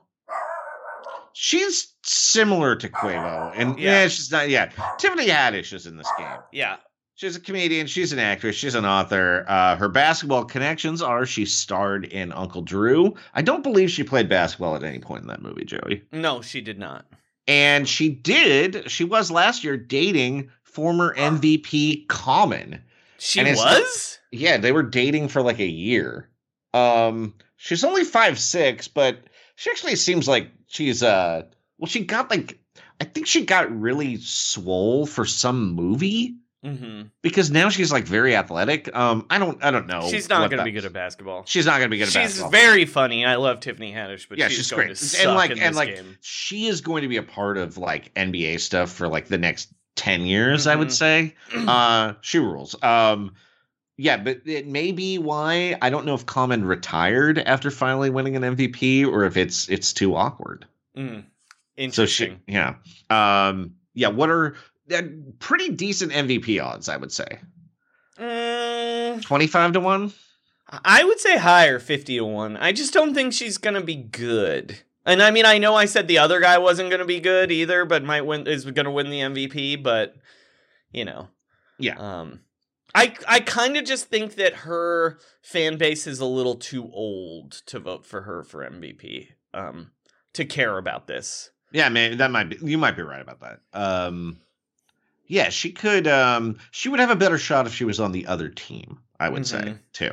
she's similar to Quavo, and Yeah. yeah. she's not. Yeah, Tiffany Haddish is in this game. Yeah. She's a comedian. She's an actress. She's an author. Uh, her basketball connections are she starred in Uncle Drew. I don't believe she played basketball at any point in that movie, Joey. No, she did not. And she did. She was last year dating former MVP Common. She was? Yeah, they were dating for like a year. Um, she's only five six, but she actually seems like she's uh well, she got like I think she got really swole for some movie. Mm-hmm. because now she's like very athletic. Um, I don't, I don't know. She's not going to be good at basketball. She's not going to be good at She's basketball. She's very funny. I love Tiffany Haddish, but yeah, she's, she's, going great. to and like, and like, game. she is going to be a part of like NBA stuff for like the next ten years. I would Mhm. say. Uh, she rules. Um, yeah, but it may be why I don't know if Common retired after finally winning an MVP or if it's it's too awkward. Mm. So she, yeah, um, yeah. What are pretty decent MVP odds? I would say twenty five to one. I would say higher, fifty to one. I just don't think she's going to be good. And I mean, I know I said the other guy wasn't going to be good either, but might win is going to win the MVP. But you know, Yeah. Um, I I kind of just think that her fan base is a little too old to vote for her for MVP. Um, to care about this. Yeah, man, that might be you might be right about that. Um yeah, she could um she would have a better shot if she was on the other team, I would say, Mhm. too.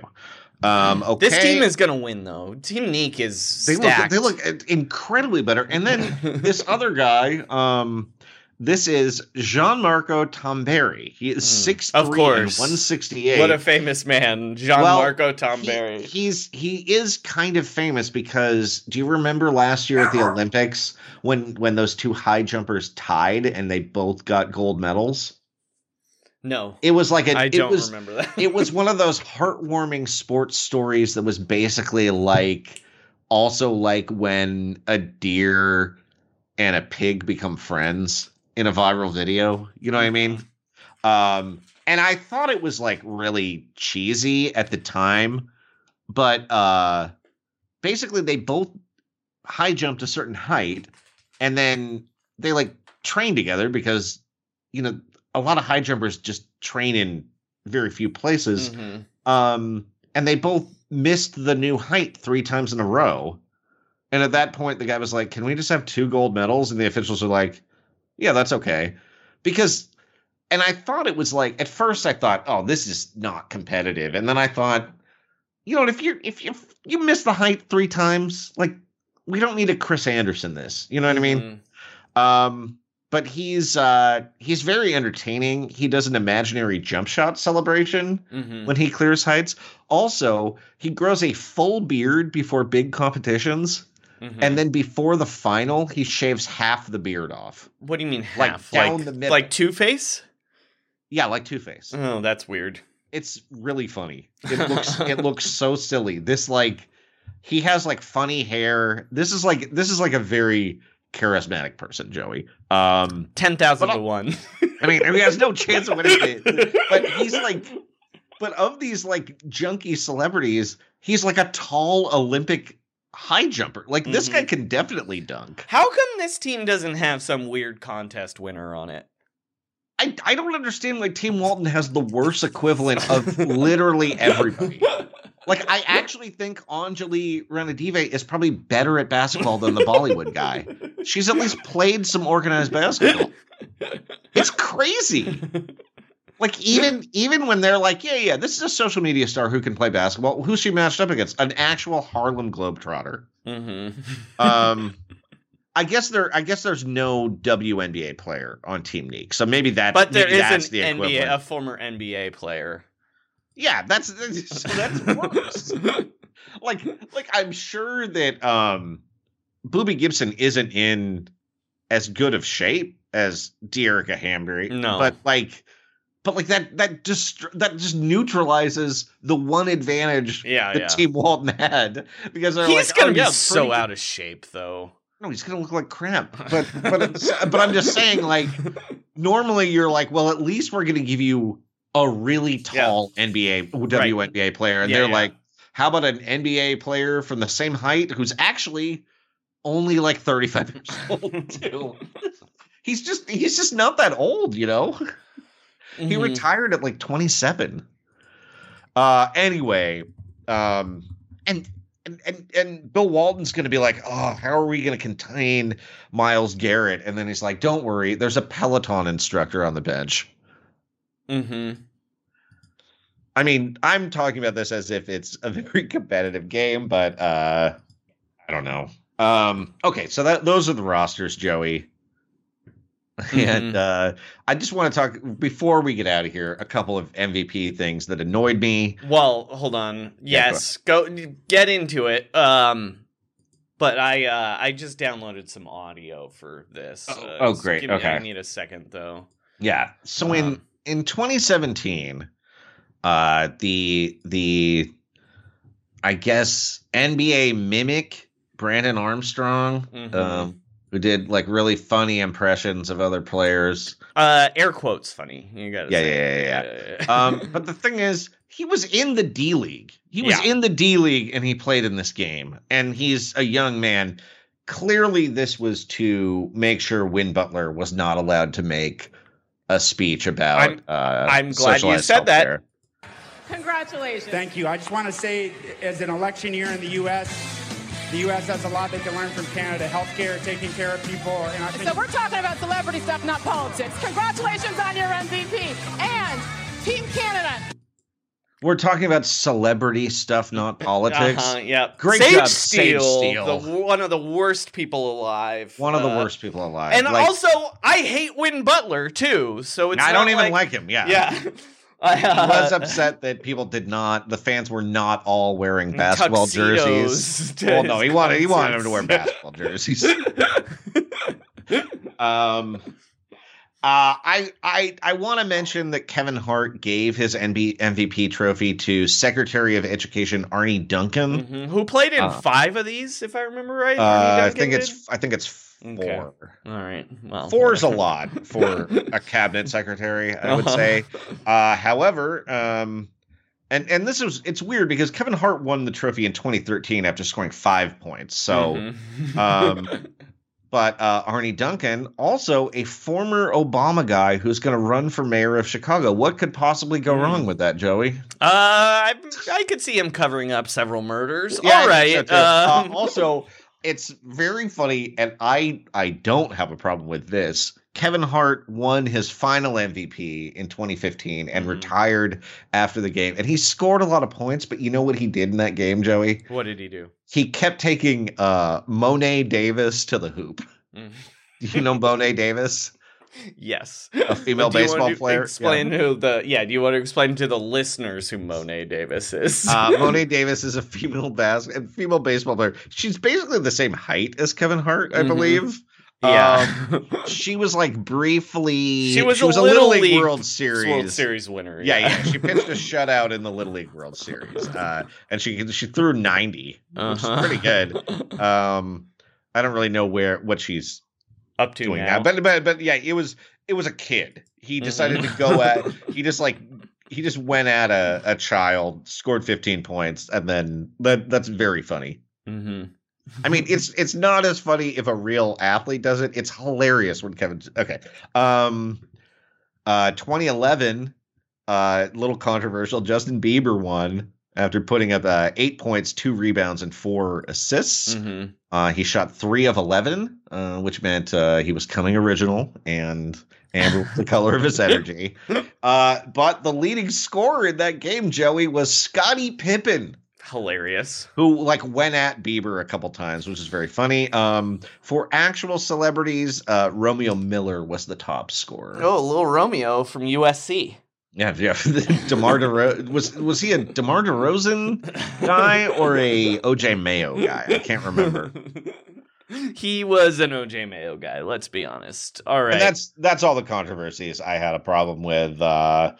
Um okay. This team is going to win though. Team Nique is they look they look incredibly better. And then this other guy, um this is Gianmarco Tamberi. He is six Hmm. Of course. 168. What a famous man, Gianmarco Tamberi. He, he's he is kind of famous because do you remember last year at the Olympics when when those two high jumpers tied and they both got gold medals? no, It was like a I don't was remember that. it was one of those heartwarming sports stories that was basically like also like when a deer and a pig become friends in a viral video. You know what I mean? Um, and I thought it was like really cheesy at the time, but uh, basically they both high jumped a certain height, and then they like train together because you know a lot of high jumpers just train in very few places. Mhm. Um, and they both missed the new height three times in a row. And at that point, the guy was like, "Can we just have two gold medals?" And the officials are like, "Yeah, that's okay," because. And I thought it was like at first I thought, "Oh, this is not competitive," and then I thought, you know, if you if you you miss the height three times, like we don't need a Chris Anderson this. You know what I mean? Mhm. Um, but he's uh he's very entertaining. He does an imaginary jump shot celebration Mhm. when he clears heights. Also, he grows a full beard before big competitions, Mhm. and then before the final, he shaves half the beard off. what do you mean like, half? down Like the middle. like Two Face? Yeah, like Two Face. Oh, that's weird. It's really funny. It looks it looks so silly. This like he has like funny hair. This is like this is like a very charismatic person, Joey. Um Ten thousand to I- one. I mean, he has no chance of winning it. But he's like, but of these like junky celebrities, he's like a tall Olympic high jumper. Like this guy mm-hmm. can definitely dunk. How come this team doesn't have some weird contest winner on it? I I don't understand. Like Team Walton has the worst equivalent of literally everybody. Like I actually think Anjali Ranadive is probably better at basketball than the Bollywood guy. She's at least played some organized basketball. It's crazy. Like even even when they're like, yeah, yeah, this is a social media star who can play basketball. Who's she matched up against? An actual Harlem Globetrotter. Mm-hmm. Um, I guess there. I guess there's no WNBA player on Team Nique, so maybe that. But there is that's an the NBA, a former NBA player. Yeah, that's so that's worse. like like I'm sure that um Booby Gibson isn't in as good of shape as Dearica Hamby. No. But like but like that that just that just neutralizes the one advantage Yeah, that yeah. Team Walton had because they're He's like, gonna oh, be yeah, so out of shape, though. No, he's gonna look like crap. But but but I'm just saying, like, normally you're like, well, at least we're gonna give you a really tall NBA WNBA player, and Yeah, they're yeah. like, how about an NBA player from the same height who's actually only like 35 years old too? he's just he's just not that old, you know. He Mhm. retired at like 27. Uh anyway, um and and and, and Bill Walton's going to be like, "Oh, how are we going to contain Myles Garrett?" And then he's like, "Don't worry, there's a Peloton instructor on the bench." Mm-hmm. I mean, I'm talking about this as if it's a very competitive game, but uh I don't know. Um okay, so that those are the rosters, Joey. And uh, I just want to talk before we get out of here. A couple of MVP things that annoyed me. Well, hold on. Yeah, go Yes, go get into it. Um, but I uh, I just downloaded some audio for this. Oh, Uh, oh, great. me- I need a second though. Yeah. So in Um, in 2017, uh, the the I guess NBA mimic Brandon Armstrong, Mhm. um, who did like really funny impressions of other players. Uh, air quotes funny. You got to Yeah, say. yeah, yeah, yeah. yeah. um, but the thing is, he was in the D League. He was Yeah. in the D League and he played in this game. And he's a young man. Clearly, this was to make sure Win Butler was not allowed to make a speech about. I'm- uh, I'm glad you socialized said that. Congratulations. Thank you. I just want to say, as an election year in the U.S., the U.S. has a lot they can learn from Canada. Healthcare, taking care of people, and I think. So we're talking about celebrity stuff, not politics. Congratulations on your MVP. And Team Canada. We're talking about celebrity stuff, not politics. Uh-huh, yep. Great Sage job, Steele, Sage Steele. The, one of the worst people alive. One of the Uh, worst people alive. And Like, also, I hate Win Butler too. So it's I not don't even like him. Yeah. Yeah. I He was uh, upset that people did not. The fans were not all wearing basketball jerseys. Well, no, he wanted he wanted them to wear basketball jerseys. um, uh, I I I want to mention that Kevin Hart gave his NB, MVP trophy to Secretary of Education Arne Duncan. Mhm. Who played in Uh, five of these, if I remember right? Uh, I think did? it's I think it's four. Okay. All right. Well, Four's a lot for a cabinet secretary, I would Uh-huh. say. Uh, however, um, and and this is it's weird because Kevin Hart won the trophy in 2013 after scoring five points. So, Mhm. um, but uh, Arne Duncan, also a former Obama guy who's going to run for mayor of Chicago. What could possibly go Hmm. wrong with that, Joey? Uh, I, I could see him covering up several murders. Yeah, All right. so. Uh, um, also, it's very funny, and I I don't have a problem with this. Kevin Hart won his final MVP in 2015 and Mm-hmm. retired after the game, and he scored a lot of points. But you know what he did in that game, Joey? what did he do? He kept taking uh, Mo'ne Davis to the hoop. Do you know Mo'ne Davis? Yes, A female Do you want baseball player? Explain who the yeah. Do you want to explain to the listeners who Mo'ne Davis is? Uh, Mo'ne Davis is a female bas- female baseball player. She's basically the same height as Kevin Hart, I Mhm. believe. yeah, Um, she was like briefly. she was, a, a, Little League, League World World Series. Series winner. Yeah, yeah. She pitched a shutout in the Little League World Series, uh, and she she threw ninety, Uh-huh. is pretty good. Um, I don't really know where what she's Up to doing now. now, but but but yeah, it was it was a kid. He decided to go at. He just like he just went at a, a child, scored fifteen points, and then that that's very funny. hmm I mean, it's it's not as funny if a real athlete does it. It's hilarious when Kevin. Okay, um, uh, 2011, uh, little controversial. Justin Bieber won after putting up uh, eight points, two rebounds, and four assists. hmm Uh, he shot three of 11, uh, which meant uh, he was coming original and and the color of his energy. Uh, but the leading scorer in that game, Joey, was Scottie Pippen Hilarious. who like went at Bieber a couple times, which is very funny. Um, for actual celebrities, uh, Romeo Miller was the top scorer. Oh, little Romeo from USC. Yeah, yeah. Demar DeRozan was was he a Demar Derozan guy or a OJ Mayo guy? I can't remember. he was an OJ Mayo guy. Let's be honest. All right. And that's that's all the controversies I had a problem with. Uh,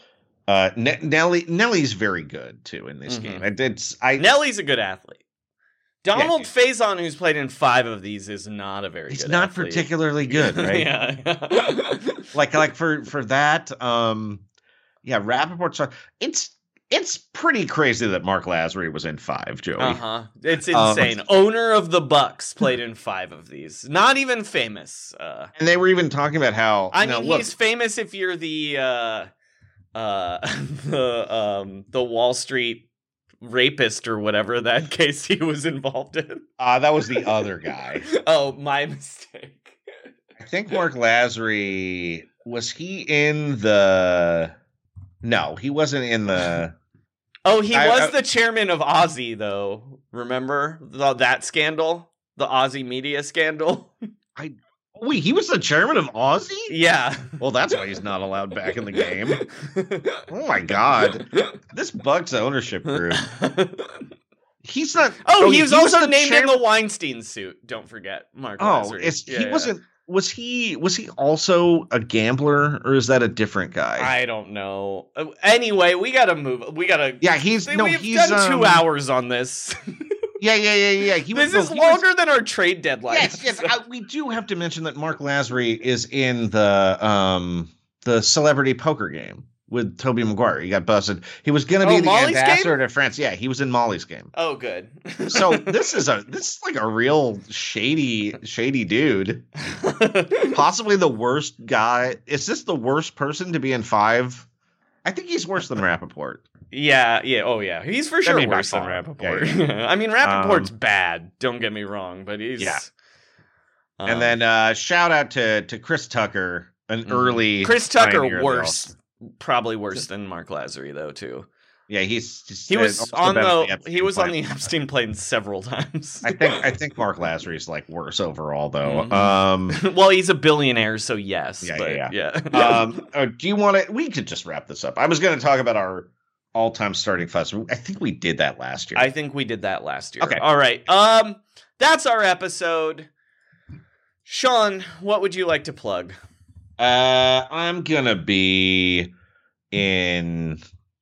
uh, Ne- Nelly Nelly's very good too in this Mhm. game. It, it's I Nellie's a good athlete. Donald Faison, who's played in five of these, is not a very he's not athlete. particularly good, right? yeah. like like for for that um yeah rappaport's it's it's pretty crazy that mark lasry was in five joey uh huh. It's Um, insane. Owner of the Bucks played in five of these. Not even famous. Uh, and they were even talking about how I now, mean, look, he's famous if you're the uh, uh, the um, the Wall Street rapist or whatever that case he was involved in. uh that was the other guy Oh, my mistake. i think mark lasry was he in the no he wasn't in the Oh, he I- was I- the chairman of Ozy, though. Remember the, that scandal, the Ozy media scandal? I wait, he was the chairman of Ozy? Yeah. Well, that's why he's not allowed back in the game. Oh my god. This Bucks ownership group. He's not Oh, oh he was also the named chairman- in the Weinstein suit. Don't forget, Mark. Oh, it's Yeah, he yeah. wasn't was he was he also a gambler or is that a different guy? I don't know. Uh, Anyway, we gotta move. We gotta. Yeah, he's See, no, we've he's done two um, hours on this. Yeah, yeah, yeah, yeah. He this is no, he was- longer than our trade deadline. Yes, yes. I, we do have to mention that Mark Lasry is in the um the celebrity poker game with Tobey Maguire. He got busted. He was gonna be Oh, the Molly's ambassador to France. Yeah, he was in Molly's game. Oh, good. So this is a this is like a real shady shady dude. Possibly the worst guy. Is this the worst person to be in five? I think he's worse than Rappaport. Yeah, yeah, oh yeah. He's for sure worse than. Rappaport. Yeah, yeah. I mean, Rappaport's Um, bad. Don't get me wrong, but he's Yeah. um, and then uh shout out to to Chris Tucker, an mhm. early Chris Tucker worse, probably worse than Mark Lasry though too. Yeah, he's, he's He was on the, Epstein he was on the Epstein plane several times. I think I think Mark Lasry's like worse overall though. Mhm. Um well, he's a billionaire, so yes. Yeah, but yeah, yeah. um uh, do you want to we could just wrap this up. I was going to talk about our all-time starting fuss. I think we did that last year. I think we did that last year. Okay. All right. Um, that's our episode. Sean, what would you like to plug? Uh, I'm gonna be in.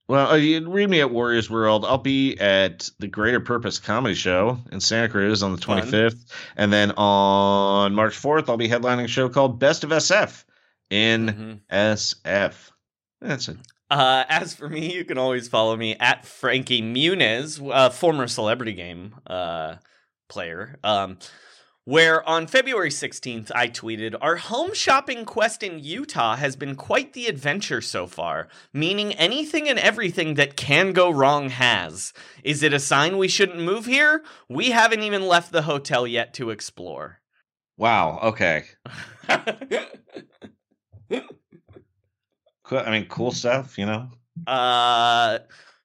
Well, uh, you read me at Warriors World. I'll be at the Greater Purpose Comedy Show in Santa Cruz on the Fun. 25th, and then on March 4th, I'll be headlining a show called Best of SF in SF. That's it. Uh, as for me, you can always follow me at Frankie Muniz, uh, former celebrity game uh, player. Um, where on February 16th, I tweeted, Our home shopping quest in Utah has been quite the adventure so far, meaning anything and everything that can go wrong has. Is it a sign we shouldn't move here? We haven't even left the hotel yet to explore. Wow. Okay. Cool. I mean, cool stuff. You know. Uh,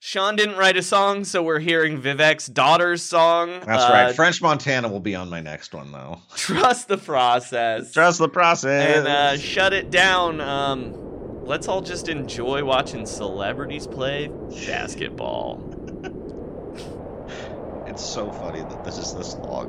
Sean didn't write a song, so we're hearing Vivek's daughter's song. That's Uh, right. French Montana will be on my next one, though. Trust the process. Trust the process. and uh, shut it down. Um, let's all just enjoy watching celebrities play basketball. It's so funny that this is this long.